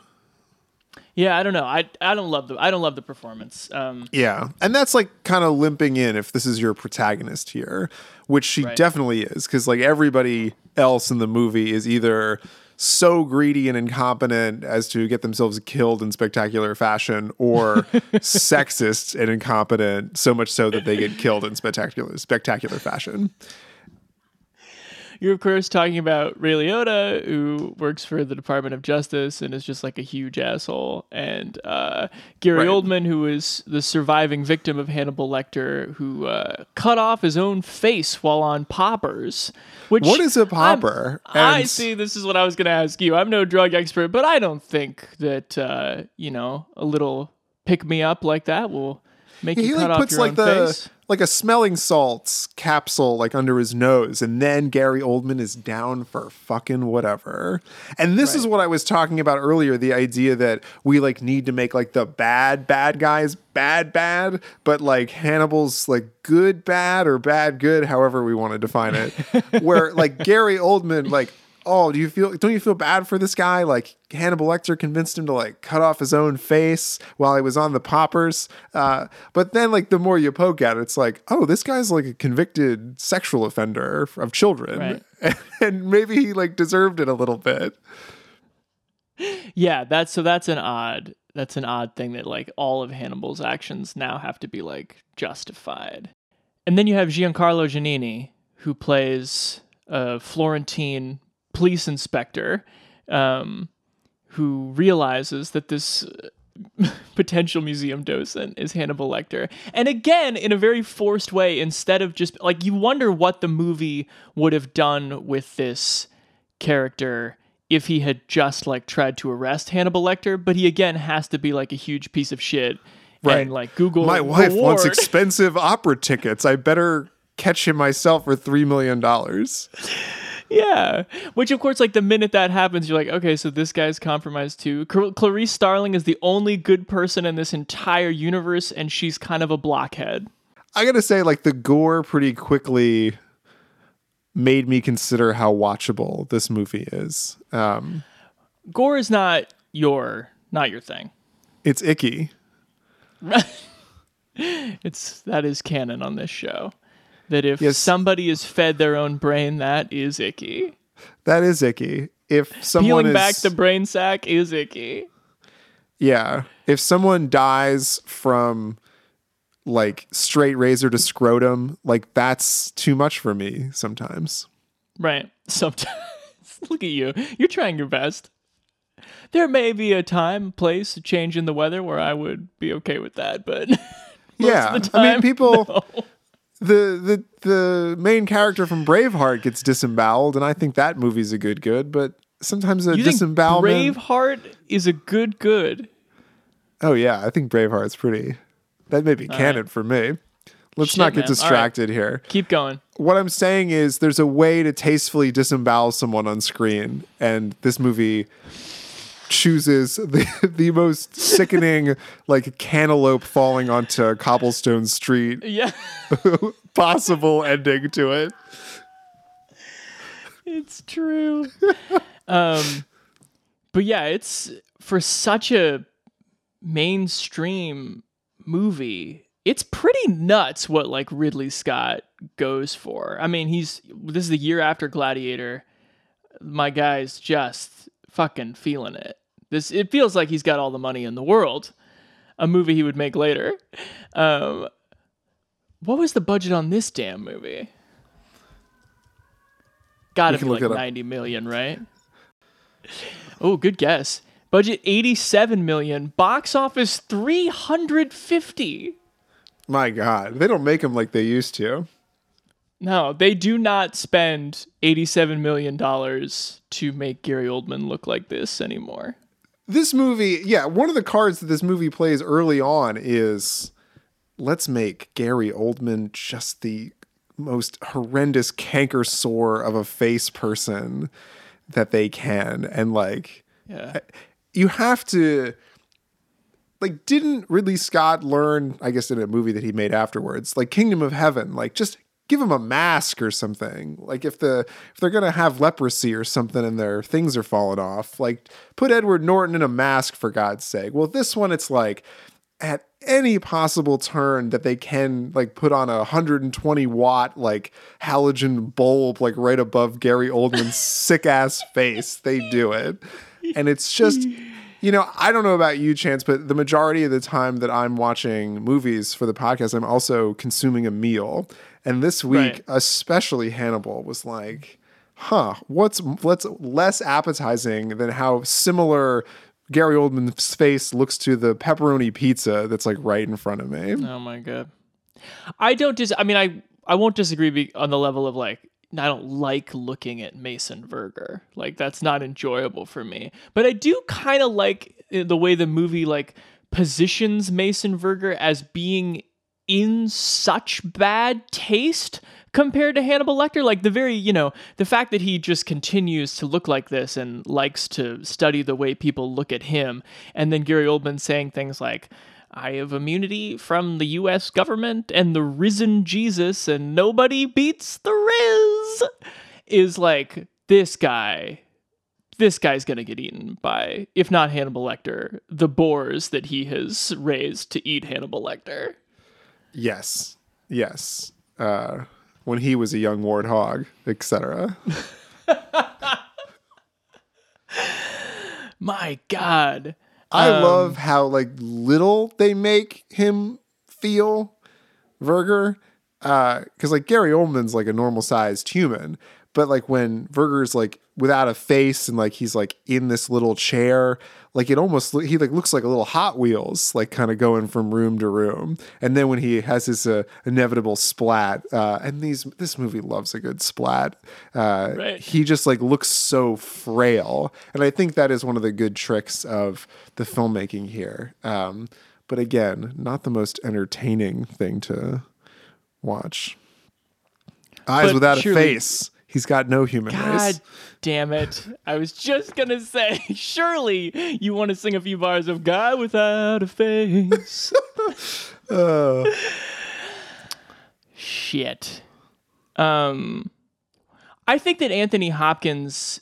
Yeah, I don't know. I, I don't love the I don't love the performance. Um, Yeah. And that's like kind of limping in if this is your protagonist here, which she Right. definitely is. Cause like everybody else in the movie is either so greedy and incompetent as to get themselves killed in spectacular fashion or sexist and incompetent so much so that they get killed in spectacular spectacular fashion. You're of course talking about Ray Liotta, who works for the Department of Justice and is just like a huge asshole, and uh, Gary Right. Oldman, who is the surviving victim of Hannibal Lecter, who uh, cut off his own face while on poppers. Which What is a popper? I see. This is what I was going to ask you. I'm no drug expert, but I don't think that uh, you know a little pick me up like that will make you cut like off puts your like own the face. Like a smelling salts capsule like under his nose and then Gary Oldman is down for fucking whatever. And this is what I was talking about earlier the idea that we like need to make like the bad bad guys bad bad but like Hannibal's like good bad or bad good however we want to define it. Where like Gary Oldman like Oh, do you feel? Don't you feel bad for this guy? Like Hannibal Lecter convinced him to like cut off his own face while he was on the poppers. Uh, but then, like the more you poke at it, it's like, oh, this guy's like a convicted sexual offender of children, and maybe he like deserved it a little bit. Yeah, that's so that's an odd that's an odd thing that like all of Hannibal's actions now have to be like justified. And then you have Giancarlo Giannini who plays a Florentine police inspector um, who realizes that this uh, potential museum docent is Hannibal Lecter. And again, in a very forced way, instead of just like you wonder what the movie would have done with this character if he had just like tried to arrest Hannibal Lecter, but he again has to be like a huge piece of shit. And like Google My wife wants expensive opera tickets. I better catch him myself for three million dollars. Yeah. Which, of course, like the minute that happens, you're like, okay, so this guy's compromised too. Cl- Clarice Starling is the only good person in this entire universe, and she's kind of a blockhead. I gotta say, like the gore pretty quickly made me consider how watchable this movie is. Um, Gore is not your not your thing. it's icky. It's that is canon on this show. That if Yes. somebody is fed their own brain, that is icky. That is icky. If someone Peeling is, back the brain sack is icky. yeah, if someone dies from like straight razor to scrotum, like that's too much for me sometimes. Right. Sometimes look at you. You're trying your best. There may be a time, place, a change in the weather where I would be okay with that, but yeah, I mean people. no. The, the the main character from Braveheart gets disemboweled, and I think that movie's a good good. But sometimes a You think disembowelment. Braveheart is a good good. Oh yeah, I think Braveheart's pretty. That may be canon for me. Let's Shit, not get man. All right. distracted here. Keep going. What I'm saying is there's a way to tastefully disembowel someone on screen, and this movie chooses the, the most sickening like cantaloupe falling onto cobblestone street Yeah. possible ending to it. It's true. um, but yeah, it's for such a mainstream movie. It's pretty nuts what like Ridley Scott goes for. I mean, he's this is the year after Gladiator. My guy's just fucking feeling it. This it feels like he's got all the money in the world. A movie he would make later. Um, what was the budget on this damn movie? Got to be like up. 90 million, right? Oh, good guess. Budget 87 million, box office 350. My God, they don't make them like they used to. No, they do not spend 87 million dollars to make Gary Oldman look like this anymore. This movie, yeah, one of the cards that this movie plays early on is let's make Gary Oldman just the most horrendous canker sore of a face person that they can. And like, Yeah. you have to like didn't Ridley Scott learn I guess in a movie that he made afterwards like Kingdom of Heaven like just give them a mask or something. Like if the if they're going to have leprosy or something and their things are falling off like put Edward Norton in a mask for God's sake. Well this one it's like at any possible turn that they can like put on a 120 watt like halogen bulb like right above Gary Oldman's sick ass face they do it. And it's just you know I don't know about you chance but the majority of the time that I'm watching movies for the podcast I'm also consuming a meal and this week Right. especially Hannibal was like huh what's what's less appetizing than how similar Gary Oldman's face looks to the pepperoni pizza that's like right in front of me. Oh my god. I don't dis I mean I I won't disagree be- on the level of like I don't like looking at Mason Verger. Like that's not enjoyable for me. But I do kind of like uh, the way the movie like positions Mason Verger as being in such bad taste compared to Hannibal Lecter. Like the very, you know, the fact that he just continues to look like this and likes to study the way people look at him. And then Gary Oldman saying things like, I have immunity from the US government and the risen Jesus, and nobody beats the Riz. Is like, this guy this guy's gonna get eaten by, if not Hannibal Lecter, the boars that he has raised to eat Hannibal Lecter. Yes. Yes. Uh, when he was a young warthog, etc. My God. I Um, love how like little they make him feel Verger. Uh, cause like Gary Oldman's like a normal sized human, but like when Verger's like without a face and like he's like in this little chair, like it almost he like looks like a little Hot Wheels, like kind of going from room to room. And then when he has his uh, inevitable splat, uh, and these this movie loves a good splat. Uh, Right. he just like looks so frail and i think that is one of the good tricks of the filmmaking here um, but again not the most entertaining thing to watch eyes But without surely- a face he's got no human God race damn it. I was just gonna say, surely you want to sing a few bars of God Without a Face. Uh, Shit. Um, I think that Anthony Hopkins,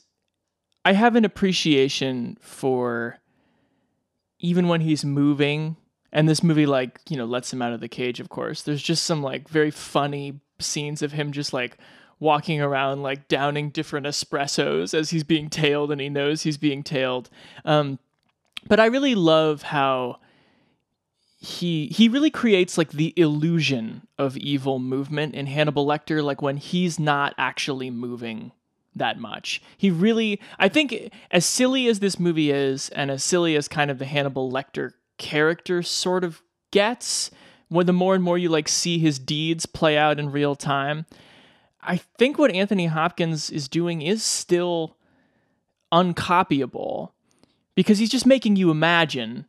I have an appreciation for even when he's moving, and this movie, like, you know, lets him out of the cage, of course. There's just some, like, very funny scenes of him just, like, walking around, like, downing different espressos as he's being tailed and he knows he's being tailed. Um, but I really love how he he really creates like the illusion of evil movement in Hannibal Lecter like when he's not actually moving that much. He really I think as silly as this movie is and as silly as kind of the Hannibal Lecter character sort of gets when the more and more you like see his deeds play out in real time, I think what Anthony Hopkins is doing is still uncopyable because he's just making you imagine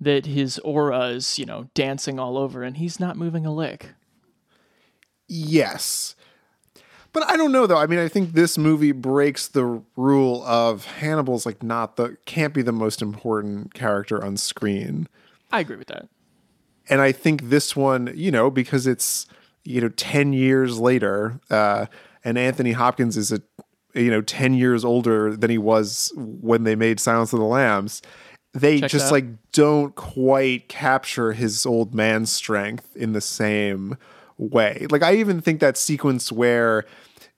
that his aura is, you know, dancing all over and he's not moving a lick. Yes. But I don't know though. I mean, I think this movie breaks the rule of Hannibal's like not the can't be the most important character on screen. I agree with that. And I think this one, you know, because it's you know 10 years later uh and Anthony Hopkins is a you know 10 years older than he was when they made Silence of the Lambs they Check just like don't quite capture his old man strength in the same way. Like I even think that sequence where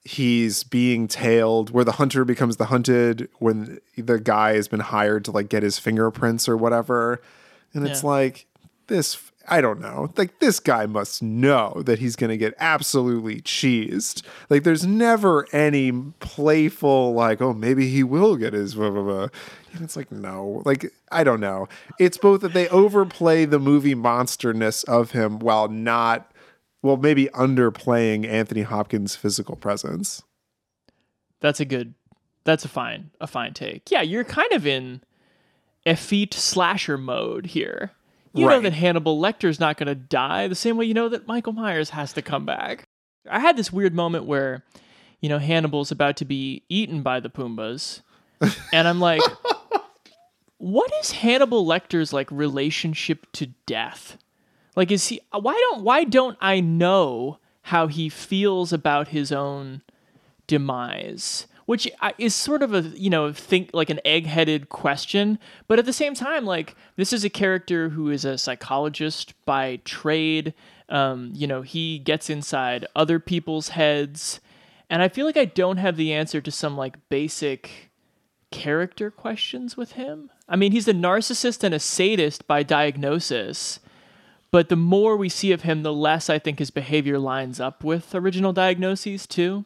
he's being tailed where the hunter becomes the hunted when the guy has been hired to like get his fingerprints or whatever and it's like this I don't know. Like this guy must know that he's going to get absolutely cheesed. Like there's never any playful like, oh, maybe he will get his blah, blah, blah. And it's like no. Like I don't know. It's both that they overplay the movie monsterness of him while not well, maybe underplaying Anthony Hopkins' physical presence. That's a good that's a fine a fine take. Yeah, you're kind of in effete slasher mode here you right. know that Hannibal Lecter's not going to die the same way you know that Michael Myers has to come back. I had this weird moment where, you know, Hannibal's about to be eaten by the Pumbaas, and I'm like, what is Hannibal Lecter's like relationship to death? Like, is he? Why don't Why don't I know how he feels about his own demise? Which is sort of a you know think like an egg-headed question but at the same time like this is a character who is a psychologist by trade. Um, you know he gets inside other people's heads and i feel like i don't have the answer to some like basic character questions with him. I mean he's a narcissist and a sadist by diagnosis but the more we see of him the less i think his behavior lines up with original diagnoses too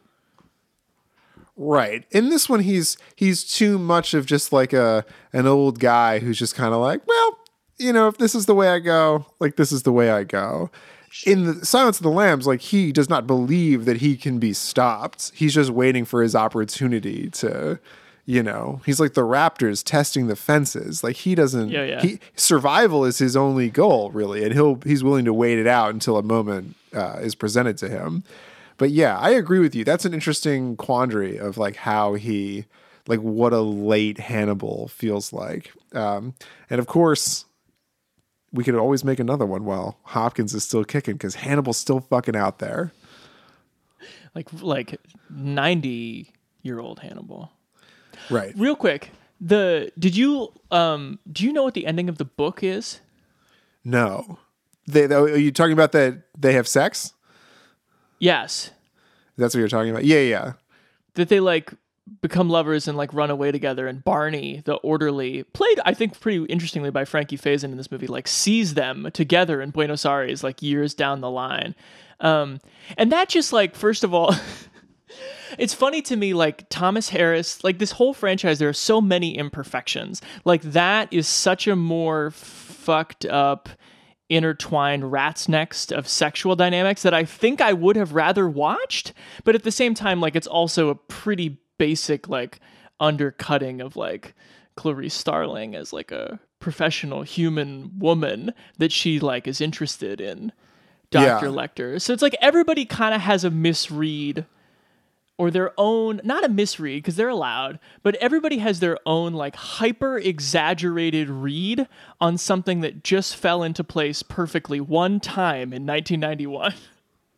Right. In this one he's he's too much of just like a an old guy who's just kind of like, well, you know, if this is the way I go, like this is the way I go. In the Silence of the Lambs, like he does not believe that he can be stopped. He's just waiting for his opportunity to, you know, he's like the Raptors testing the fences. Like he doesn't. Yeah, yeah. He survival is his only goal, really, and he'll he's willing to wait it out until a moment uh, is presented to him but yeah, I agree with you. That's an interesting quandary of like how he, like what a late Hannibal feels like. Um, and of course, we could always make another one while Hopkins is still kicking because Hannibal's still fucking out there. Like like ninety year old Hannibal. Right. Real quick, the did you um do you know what the ending of the book is? No. They, are you talking about that they have sex? Yes. That's what you're talking about. Yeah, yeah. That they like become lovers and like run away together and Barney, the orderly, played I think pretty interestingly by Frankie Faison in this movie, like sees them together in Buenos Aires like years down the line. Um, and that just like first of all it's funny to me like thomas harris like this whole franchise there are so many imperfections like that is such a more fucked up intertwined rat's next of sexual dynamics that I think I would have rather watched. But at the same time, like it's also a pretty basic like undercutting of like Clarice Starling as like a professional human woman that she like is interested in Dr. Yeah. Lecter. So it's like everybody kind of has a misread or their own not a misread because they're allowed but everybody has their own like hyper exaggerated read on something that just fell into place perfectly one time in 1991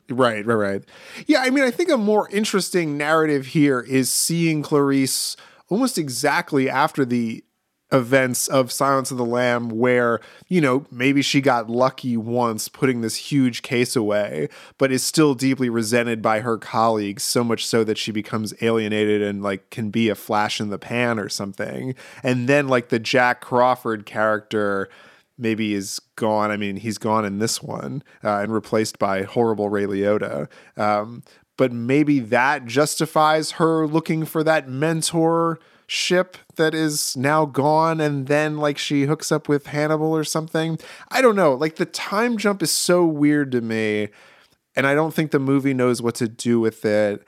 Right, right, right. Yeah, I mean, I think a more interesting narrative here is seeing Clarice almost exactly after the events of Silence of the Lamb, where, you know, maybe she got lucky once putting this huge case away, but is still deeply resented by her colleagues, so much so that she becomes alienated and, like, can be a flash in the pan or something. And then, like, the Jack Crawford character maybe is gone. I mean, he's gone in this one uh, and replaced by horrible Ray Liotta. Um, but maybe that justifies her looking for that mentor ship that is now gone and then like she hooks up with Hannibal or something. I don't know. Like the time jump is so weird to me and I don't think the movie knows what to do with it.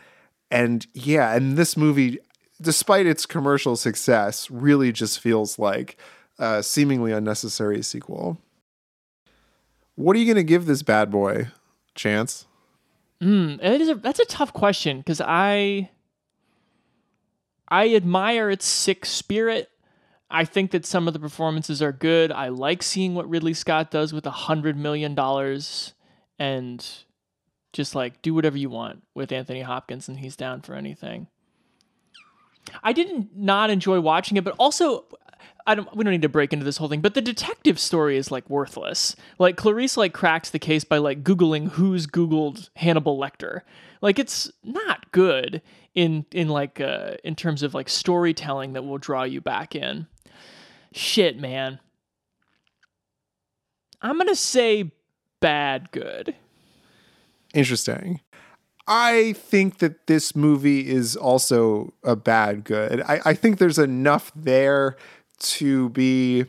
And yeah, and this movie despite its commercial success really just feels like a seemingly unnecessary sequel. What are you going to give this bad boy? Chance? Mm, it is a, that's a tough question because I I admire its sick spirit. I think that some of the performances are good. I like seeing what Ridley Scott does with a hundred million dollars and just like do whatever you want with Anthony Hopkins and he's down for anything. I didn't not enjoy watching it, but also I don't we don't need to break into this whole thing, but the detective story is like worthless. Like Clarice like cracks the case by like googling who's googled Hannibal Lecter. Like it's not good in in like uh in terms of like storytelling that will draw you back in. Shit, man. I'm to say bad good. Interesting. I think that this movie is also a bad good. I, I think there's enough there to be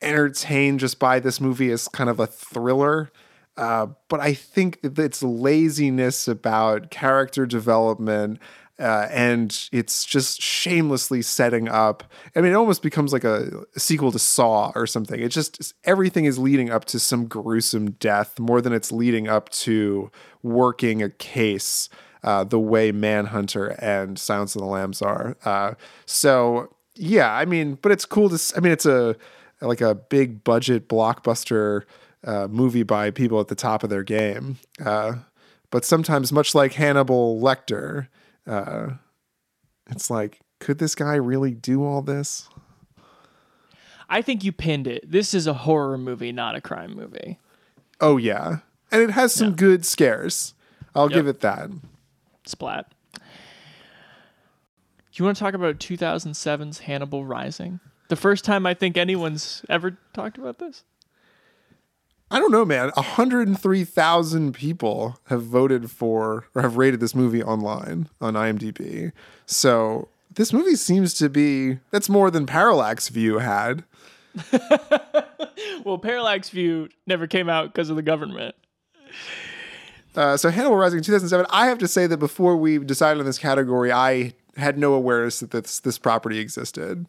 entertained just by this movie as kind of a thriller. Uh, but I think that it's laziness about character development uh, and it's just shamelessly setting up. I mean, it almost becomes like a, a sequel to Saw or something. It just everything is leading up to some gruesome death more than it's leading up to working a case uh, the way Manhunter and Silence of the Lambs are. Uh, so yeah, I mean, but it's cool to. I mean, it's a like a big budget blockbuster uh, movie by people at the top of their game. Uh, but sometimes, much like Hannibal Lecter, uh, it's like, could this guy really do all this? I think you pinned it. This is a horror movie, not a crime movie. Oh yeah, and it has some yeah. good scares. I'll yep. give it that. Splat. You want to talk about 2007's Hannibal Rising? The first time I think anyone's ever talked about this. I don't know, man. 103,000 people have voted for or have rated this movie online on IMDb. So this movie seems to be that's more than Parallax View had. well, Parallax View never came out because of the government. Uh, so Hannibal Rising in 2007. I have to say that before we decided on this category, I had no awareness that this this property existed.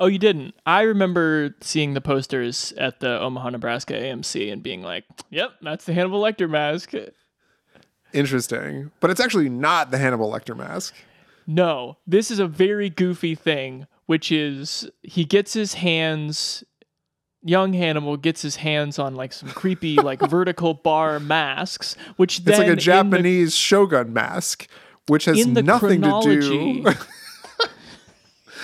Oh, you didn't? I remember seeing the posters at the Omaha, Nebraska AMC and being like, "Yep, that's the Hannibal Lecter mask." Interesting, but it's actually not the Hannibal Lecter mask. No, this is a very goofy thing, which is he gets his hands young Hannibal gets his hands on like some creepy like vertical bar masks, which it's like a Japanese the, shogun mask, which has nothing to do.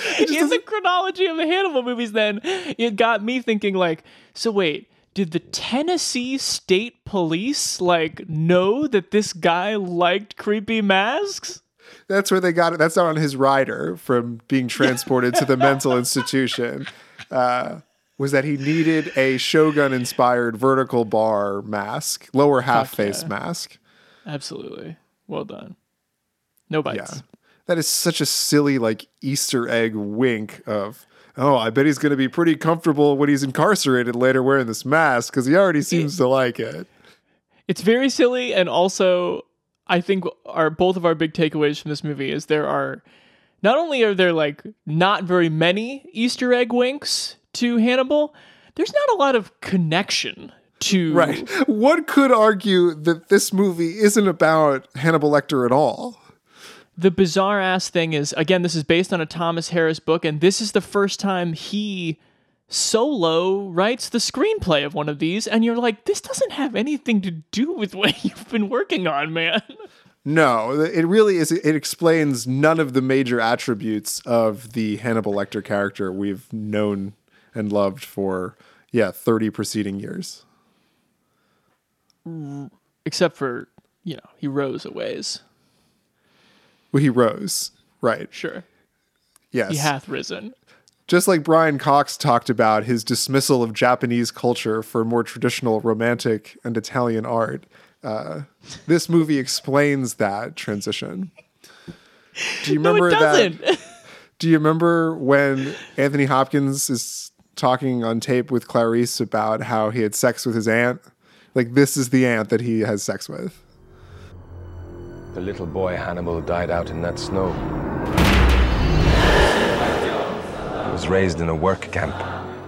in the chronology of the Hannibal movies, then it got me thinking like, so wait, did the Tennessee State Police like know that this guy liked creepy masks? That's where they got it. That's not on his rider from being transported to the mental institution. Uh, was that he needed a Shogun inspired vertical bar mask, lower half face yeah. mask. Absolutely. Well done. No bites. Yeah that is such a silly like Easter egg wink of oh, I bet he's going to be pretty comfortable when he's incarcerated later wearing this mask because he already seems to like it. It's very silly, and also I think our both of our big takeaways from this movie is there are not only are there like not very many Easter egg winks to Hannibal, there's not a lot of connection to right. One could argue that this movie isn't about Hannibal Lecter at all the bizarre ass thing is again this is based on a thomas harris book and this is the first time he Solo writes the screenplay of one of these, and you're like, this doesn't have anything to do with what you've been working on, man. No, it really is. It explains none of the major attributes of the Hannibal Lecter character we've known and loved for, yeah, 30 preceding years. Except for, you know, he rose a ways. Well, he rose, right? Sure. Yes. He hath risen. Just like Brian Cox talked about his dismissal of Japanese culture for more traditional romantic and Italian art, uh, this movie explains that transition. Do you remember no, that? Do you remember when Anthony Hopkins is talking on tape with Clarice about how he had sex with his aunt? Like this is the aunt that he has sex with. The little boy Hannibal died out in that snow. He was raised in a work camp.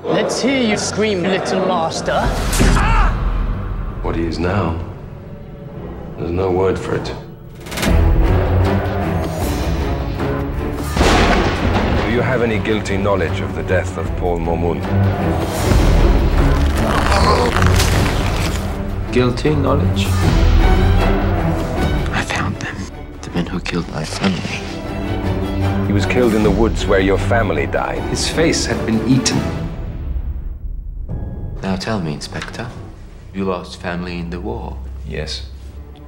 Let's hear you scream, little master. What he is now, there's no word for it. Do you have any guilty knowledge of the death of Paul Momund? Guilty knowledge? I found them. The men who killed my family. He was killed in the woods where your family died. His face had been eaten. Now tell me, Inspector. You lost family in the war. Yes.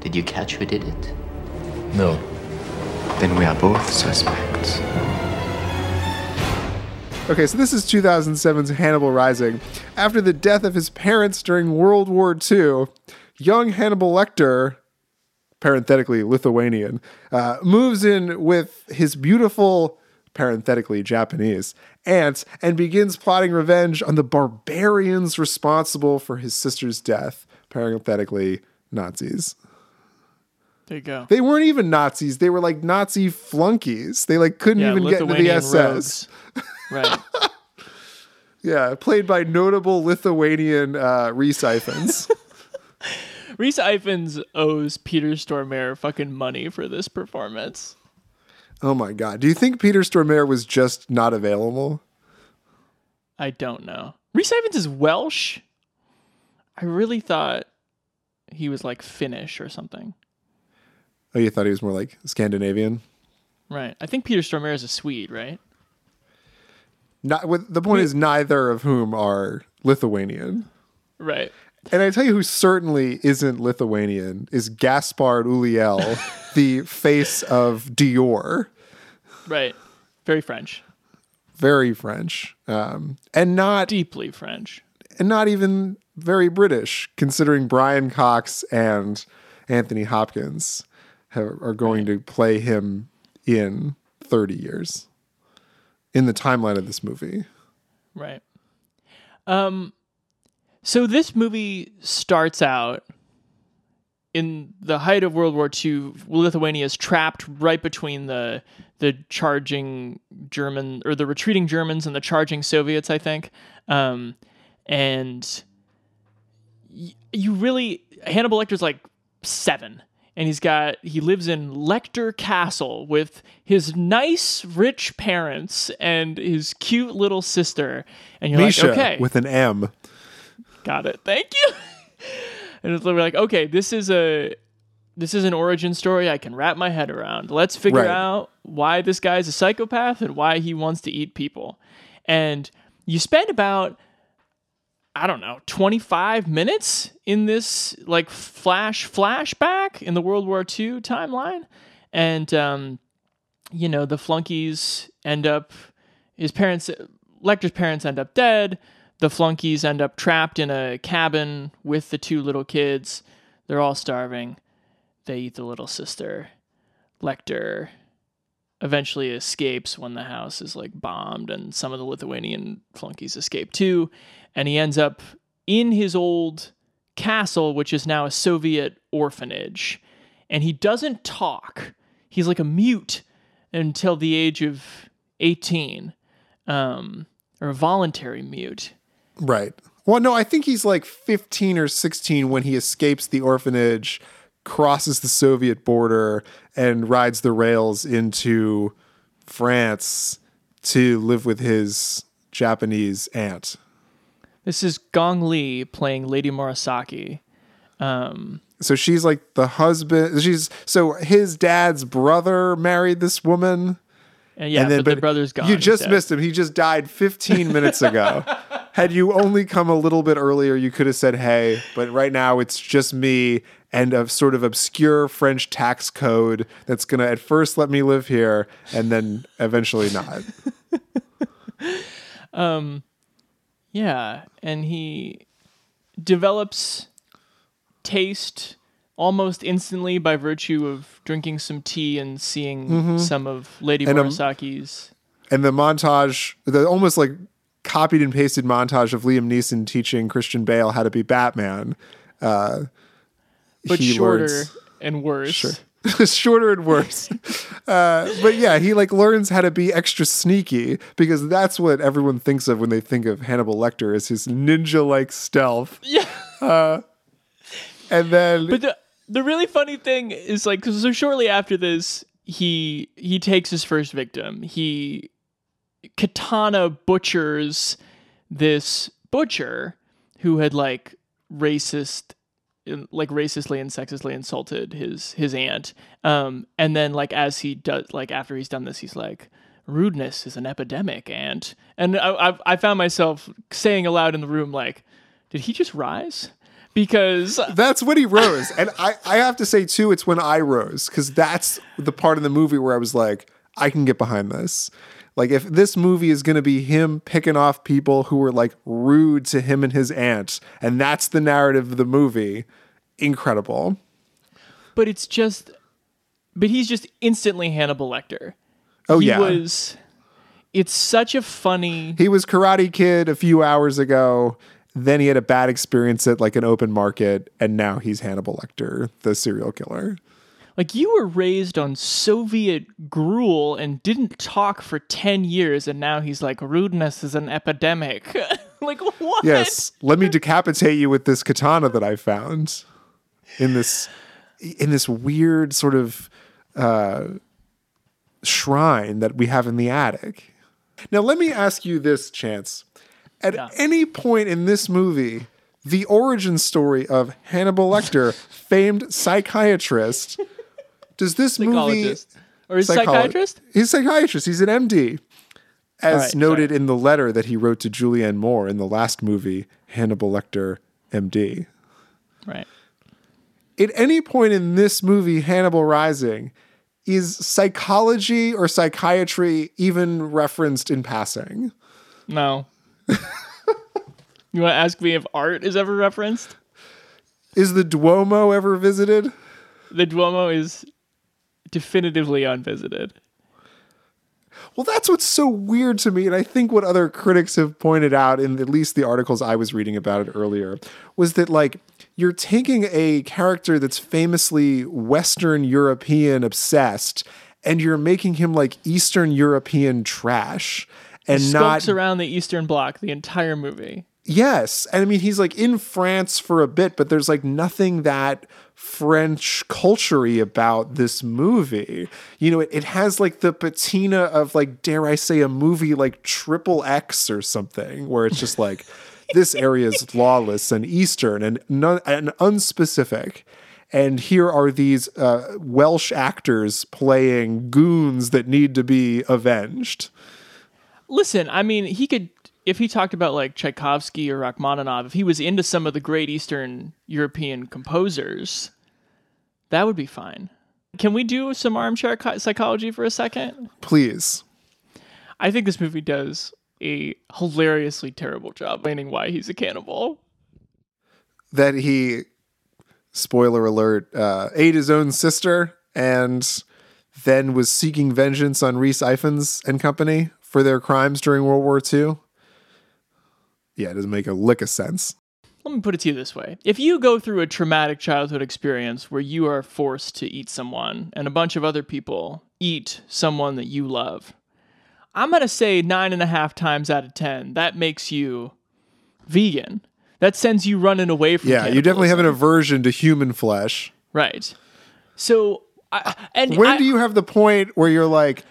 Did you catch who did it? No. Then we are both suspects. Okay, so this is 2007's Hannibal Rising. After the death of his parents during World War II, young Hannibal Lecter, parenthetically Lithuanian, uh, moves in with his beautiful, parenthetically Japanese, aunt and begins plotting revenge on the barbarians responsible for his sister's death, parenthetically Nazis. There you go. They weren't even Nazis. They were like Nazi flunkies. They like couldn't Yeah, even get into the SS. Right. Yeah, played by notable Lithuanian uh, Rhys Ifans. Rhys Ifans owes Peter Stormare fucking money for this performance. oh my god! Do you think Peter Stormare was just not available? I don't know. Rhys Ifans is Welsh. I really thought he was like Finnish or something. Oh, you thought he was more like Scandinavian? Right. I think Peter Stormare is a Swede, right? Not. With, the point is, neither of whom are Lithuanian. Right. And I tell you, who certainly isn't Lithuanian is Gaspard Ulliel, the face of Dior. Right. Very French. Very French, um, and not deeply French, and not even very British, considering Brian Cox and Anthony Hopkins have, are going to play him in 30 years in the timeline of this movie. Right. Um so this movie starts out in the height of World War II, Lithuania is trapped right between the the charging German or the retreating Germans and the charging Soviets, I think. Um, and y- you really Hannibal Lecter's like seven, and he's got he lives in Lecter Castle with his nice rich parents and his cute little sister, and you're Misha like, okay, with an M. Got it. Thank you. and it's literally like, okay, this is a this is an origin story I can wrap my head around. Let's figure Right. out why this guy's a psychopath and why he wants to eat people. And you spend about I don't know, 25 minutes in this like flash flashback in the World War II timeline. And um you know, the flunkies end up his parents Lecter's parents end up dead. The flunkies end up trapped in a cabin with the two little kids. They're all starving. They eat the little sister. Lecter eventually escapes when the house is like bombed, and some of the Lithuanian flunkies escape too. And he ends up in his old castle, which is now a Soviet orphanage. And he doesn't talk. He's like a mute until the age of 18, um, or a voluntary mute. Right. Well, no, I think he's like 15 or 16 when he escapes the orphanage, crosses the Soviet border, and rides the rails into France to live with his Japanese aunt? This is Gong Li playing Lady Murasaki. Um, So she's like the husband. She's so his dad's brother married this woman. and yeah, but, the brother's gone. You just instead. missed him. He just died 15 minutes ago. Had you only come a little bit earlier, you could have said, hey, but right now it's just me and a sort of obscure French tax code that's going to at first let me live here and then eventually not. Um, yeah, and he develops taste almost instantly by virtue of drinking some tea and seeing Mhm. some of Lady And, um, Murasaki's. And the montage, the almost like copied and pasted montage of Liam Neeson teaching Christian Bale how to be Batman. Uh, but shorter learns- and worse. Sure. shorter and worse. Uh, but yeah, he like learns how to be extra sneaky because that's what everyone thinks of when they think of Hannibal Lecter as his ninja-like stealth. Yeah. Uh, and then, But the the really funny thing is like so shortly after this, he he takes his first victim. He katana butchers this butcher who had like racist like racistly and sexistly insulted his his aunt um and then like as he does like after he's done this he's like rudeness is an epidemic and and I, I i found myself saying aloud in the room like did he just rise because that's when he rose. and I, I have to say too, it's when I rose because that's the part of the movie where I was like, I can get behind this. Like if this movie is going to be him picking off people who were like rude to him and his aunt, and that's the narrative of the movie, incredible. but it's just but he's just instantly Hannibal Lecter. Oh, he yeah. was it's such a funny He was Karate Kid a few hours ago. Then he had a bad experience at like an open market, and now he's Hannibal Lecter, the serial killer. Like you were raised on Soviet gruel and didn't talk for 10 years and now he's like rudeness is an epidemic. like what? Yes, let me decapitate you with this katana that I found in this in this weird sort of uh, shrine that we have in the attic. Now, let me ask you this, Chance. At any point in this movie, the origin story of Hannibal Lecter, famed psychiatrist, does this movie Or is Psycholo- psychiatrist? He's a psychiatrist. He's an MD. As right, noted in the letter that he wrote to Julianne Moore in the last movie, Hannibal Lecter, MD. Right. At any point in this movie, Hannibal Rising, is psychology or psychiatry even referenced in passing? No. you want to ask me if art is ever referenced? Is the Duomo ever visited? The Duomo is definitively unvisited. Well, that's what's so weird to me. And I think what other critics have pointed out in at least the articles I was reading about it earlier was that, like, you're taking a character that's famously Western European obsessed and you're making him like Eastern European trash and he not around the Eastern Bloc the entire movie. Yes. And I mean, he's like in France for a bit, but there's like nothing that French culture about this movie. You know, it, it has like the patina of like, dare I say, a movie like Triple X or something, where it's just like, this area is lawless and Eastern and, non- and unspecific. And here are these uh, Welsh actors playing goons that need to be avenged. Listen, I mean, he could if he talked about like Tchaikovsky or Rachmaninoff, if he was into some of the great Eastern European composers, that would be fine. Can we do some armchair psychology for a second? Please. I think this movie does a hilariously terrible job explaining why he's a cannibal. that he spoiler alert uh, ate his own sister and then was seeking vengeance on Rhys Ifans and company for their crimes during World War II. Yeah, it doesn't make a lick of sense. Let me put it to you this way. If you go through a traumatic childhood experience where you are forced to eat someone and a bunch of other people eat someone that you love, I'm going to say nine and a half times out of 10, that makes you vegan. That sends you running away from Yeah, you definitely have an aversion to human flesh. Right. So, I, and when I- do you have the point where you're like,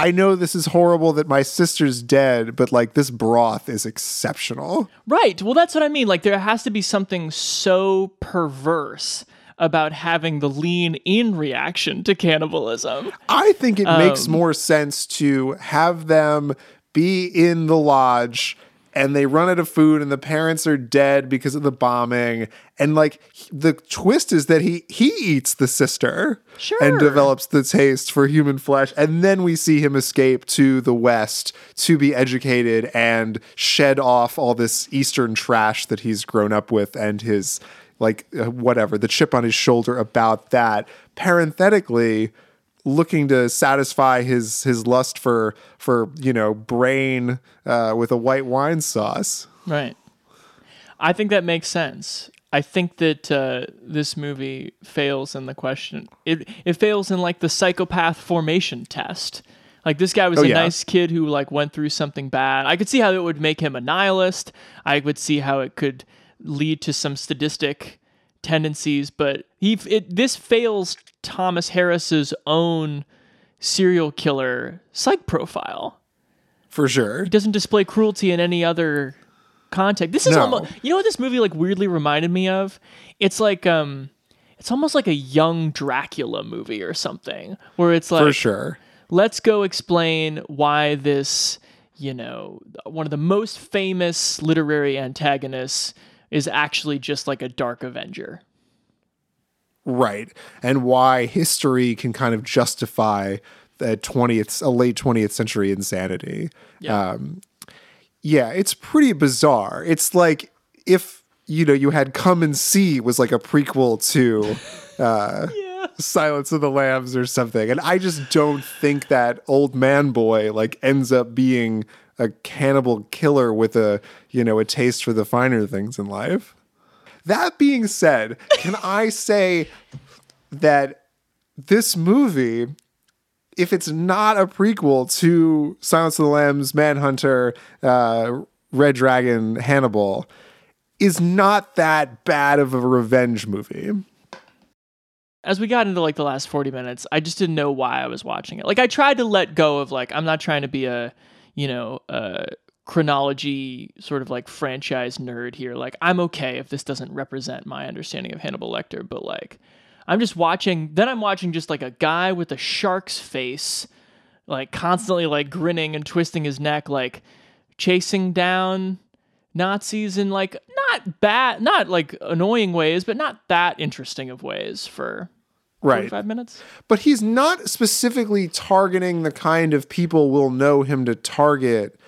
I know this is horrible that my sister's dead, but like this broth is exceptional. Right. Well, that's what I mean. Like, there has to be something so perverse about having the lean in reaction to cannibalism. I think it makes Um, more sense to have them be in the lodge and they run out of food and the parents are dead because of the bombing. And like the twist is that he he eats the sister and develops the taste for human flesh. And then we see him escape to the west to be educated and shed off all this eastern trash that he's grown up with and his like uh, whatever the chip on his shoulder about that. Parenthetically looking to satisfy his his lust for for you know brain uh, with a white wine sauce. Right. I think that makes sense. I think that uh, this movie fails in the question. It it fails in like the psychopath formation test. Like this guy was Oh, a yeah. nice kid who like went through something bad. I could see how it would make him a nihilist. I would see how it could lead to some sadistic tendencies, but he it this fails Thomas Harris's own serial killer psych profile. For sure. He doesn't display cruelty in any other context. This is No. almost you know what this movie like weirdly reminded me of? It's like um it's almost like a young Dracula movie or something where it's like for sure. let's go explain why this, you know, one of the most famous literary antagonists is actually just like a dark avenger. Right. And why history can kind of justify the 20th, a late 20th century insanity. Yeah. Um, yeah, it's pretty bizarre. It's like if, you know, you had Come and See was like a prequel to uh, Silence of the Lambs or something. And I just don't think that old man boy like ends up being a cannibal killer with a, you know, a taste for the finer things in life. That being said, can I say that this movie, if it's not a prequel to Silence of the Lambs, Manhunter, uh, Red Dragon, Hannibal, is not that bad of a revenge movie. as we got into like the last 40 minutes i just didn't know why i was watching it like i tried to let go of like i'm not trying to be a you know a chronology sort of like franchise nerd here. Like i'm okay if this doesn't represent my understanding of hannibal lecter but like i'm just watching then i'm watching just like a guy with a shark's face like constantly like grinning and twisting his neck like chasing down nazis in like not bad not like annoying ways but not that interesting of ways for Right. 45 minutes But he's not specifically targeting the kind of people we'll know him to target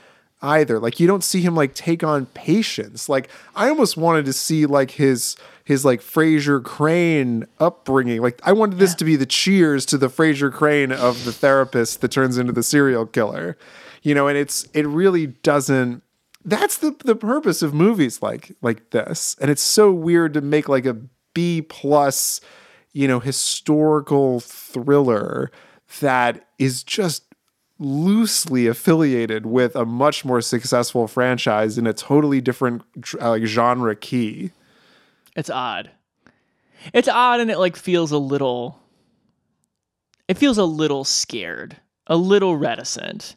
either. Like you don't see him like take on patients. Like I almost wanted to see like his his like Frasier Crane upbringing. Like I wanted this to be the cheers to the Frasier Crane of the therapist that turns into the serial killer. You know, and it's it really doesn't that's the the purpose of movies like like this. And it's so weird to make like a B plus, you know, historical thriller that is just loosely affiliated with a much more successful franchise in a totally different uh, like genre key. it's odd it's odd and it like feels a little it feels a little scared a little reticent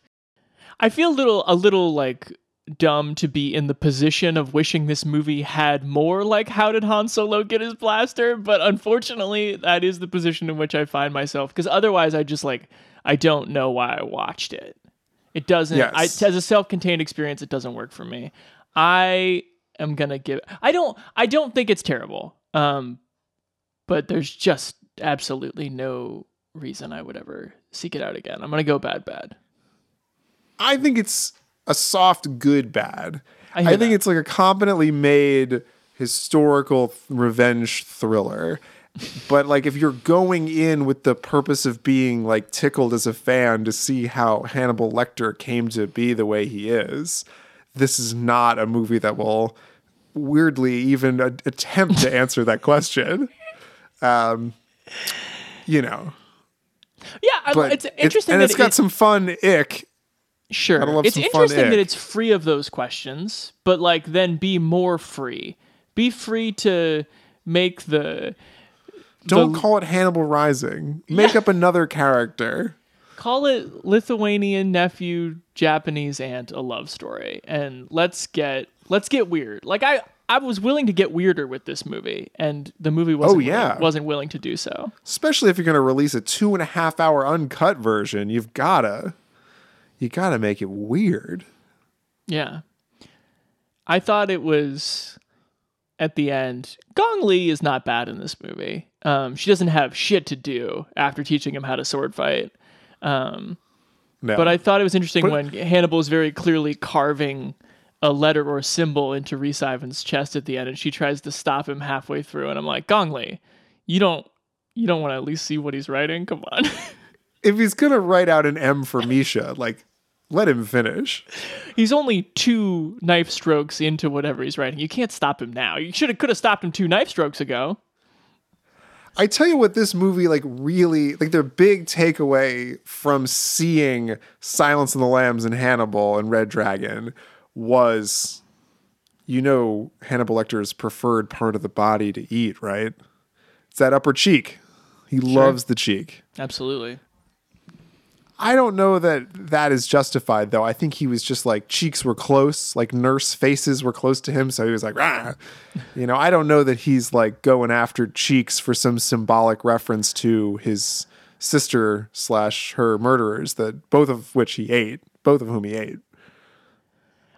i feel a little a little like dumb to be in the position of wishing this movie had more like how did Han Solo get his blaster? But unfortunately that is the position in which I find myself because otherwise I just like I don't know why I watched it. It doesn't I, as a self-contained experience it doesn't work for me. I am going to give I don't I don't think it's terrible um but there's just absolutely no reason I would ever seek it out again. I'm going to go bad bad. I think it's a soft good bad. I I, think that. it's like a competently made historical revenge thriller. But like if you're going in with the purpose of being like tickled as a fan to see how Hannibal Lecter came to be the way he is, this is not a movie that will weirdly even a- attempt to answer that question. Um, you know, yeah but it's interesting and that it's got it- some fun ick. Sure. It's interesting that it's free of those questions, but like then be more free. Be free to make the Don't the- call it Hannibal Rising. Make up another character. call it Lithuanian nephew, Japanese aunt, a love story, and let's get let's get weird. Like I I was willing to get weirder with this movie, and the movie oh, wasn't Oh, yeah. willing, wasn't willing to do so. Especially if you're going to release a two and a half hour uncut version, you've gotta, you gotta make it weird. Yeah. I thought it was at the end. Gong Li is not bad in this movie. Um, she doesn't have shit to do after teaching him how to sword fight. Um, No. But I thought it was interesting But- when Hannibal is very clearly carving a letter or symbol into Rhys Ifans' chest at the end, and she tries to stop him halfway through, and I'm like, Gong Li, you don't, you don't want to at least see what he's writing? Come on. if he's gonna write out an M for Misha, like let him finish. he's only two knife strokes into whatever he's writing. You can't stop him now. You should have could have stopped him two knife strokes ago. I tell you what, this movie like really like the big takeaway from seeing Silence of the Lambs and Hannibal and Red Dragon was, you know, Hannibal Lecter's preferred part of the body to eat, right? It's that upper cheek. He loves the cheek. Absolutely. I don't know that that is justified though. I think he was just like cheeks were close, like nurse faces were close to him, so he was like, Rah! you know. I don't know that he's like going after cheeks for some symbolic reference to his sister slash her murderers that both of which he ate, both of whom he ate.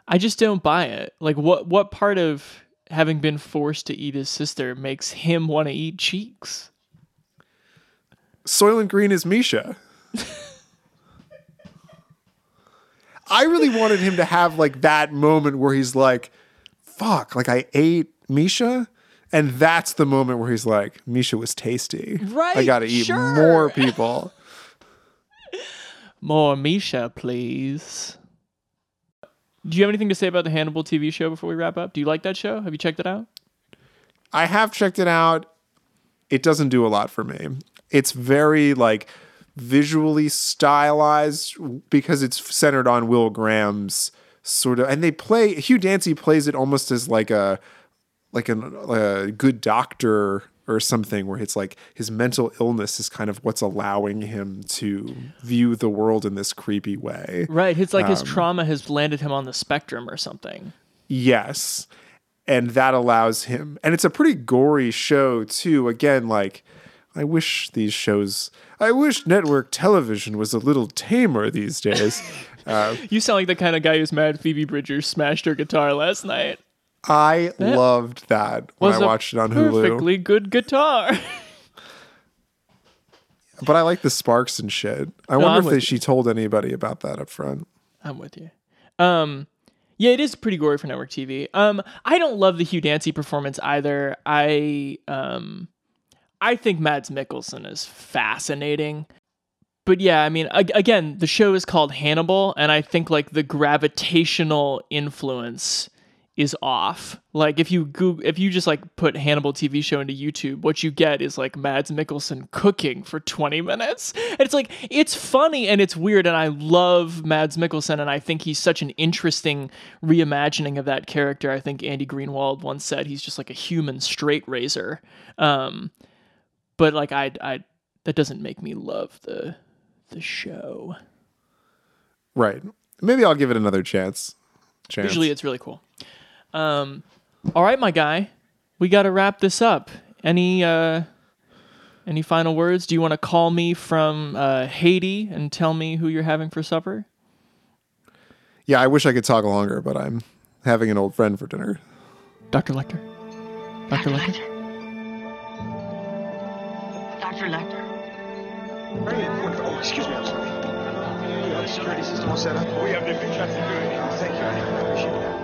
I just don't buy it. Like what what part of having been forced to eat his sister makes him want to eat cheeks? Soylent Green is Misha. I really wanted him to have like that moment where he's like, fuck, like I ate Misha. And that's the moment where he's like, Misha was tasty. Right. I gotta eat sure. more people. More Misha, please. Do you have anything to say about the Hannibal TV show before we wrap up? Do you like that show? Have you checked it out? I have checked it out. It doesn't do a lot for me. It's very like visually stylized because it's centered on Will Graham's sort of, and they play Hugh Dancy plays it almost as like a like an, a good doctor or something where it's like his mental illness is kind of what's allowing him to view the world in this creepy way. Right. It's like his Um, trauma has landed him on the spectrum or something. Yes. And that allows him, and it's a pretty gory show too. Again, like, I wish these shows, I wish network television was a little tamer these days. uh, You sound like the kind of guy who's mad Phoebe Bridgers smashed her guitar last night. I That loved that when I watched it on Hulu. Perfectly good guitar. But I like the sparks and shit. I No, wonder I'm if they, she told anybody about that up front. I'm with you. Um, yeah, it is pretty gory for network TV. Um, I don't love the Hugh Dancy performance either. I um, I think Mads Mikkelsen is fascinating. But yeah, I mean, ag- again, the show is called Hannibal, and I think like the gravitational influence is off. Like if you Google, if you just like put Hannibal TV show into YouTube, what you get is like Mads Mikkelsen cooking for 20 minutes. And it's like it's funny and it's weird and I love Mads Mikkelsen and I think he's such an interesting reimagining of that character. I think Andy Greenwald once said he's just like a human straight razor. Um but like I I that doesn't make me love the the show. Right. Maybe I'll give it another chance. chance. Usually it's really cool. Um, all right, my guy, we got to wrap this up. Any uh, any final words? Do you want to call me from uh, Haiti and tell me who you're having for supper? yeah, I wish I could talk longer, but I'm having an old friend for dinner. Dr. Lecter. Dr. Lecter. Dr. Lecter. Very important. Oh, excuse me, I'm sorry. You have the security system all set up? We have everything set to do. Thank you. I appreciate that.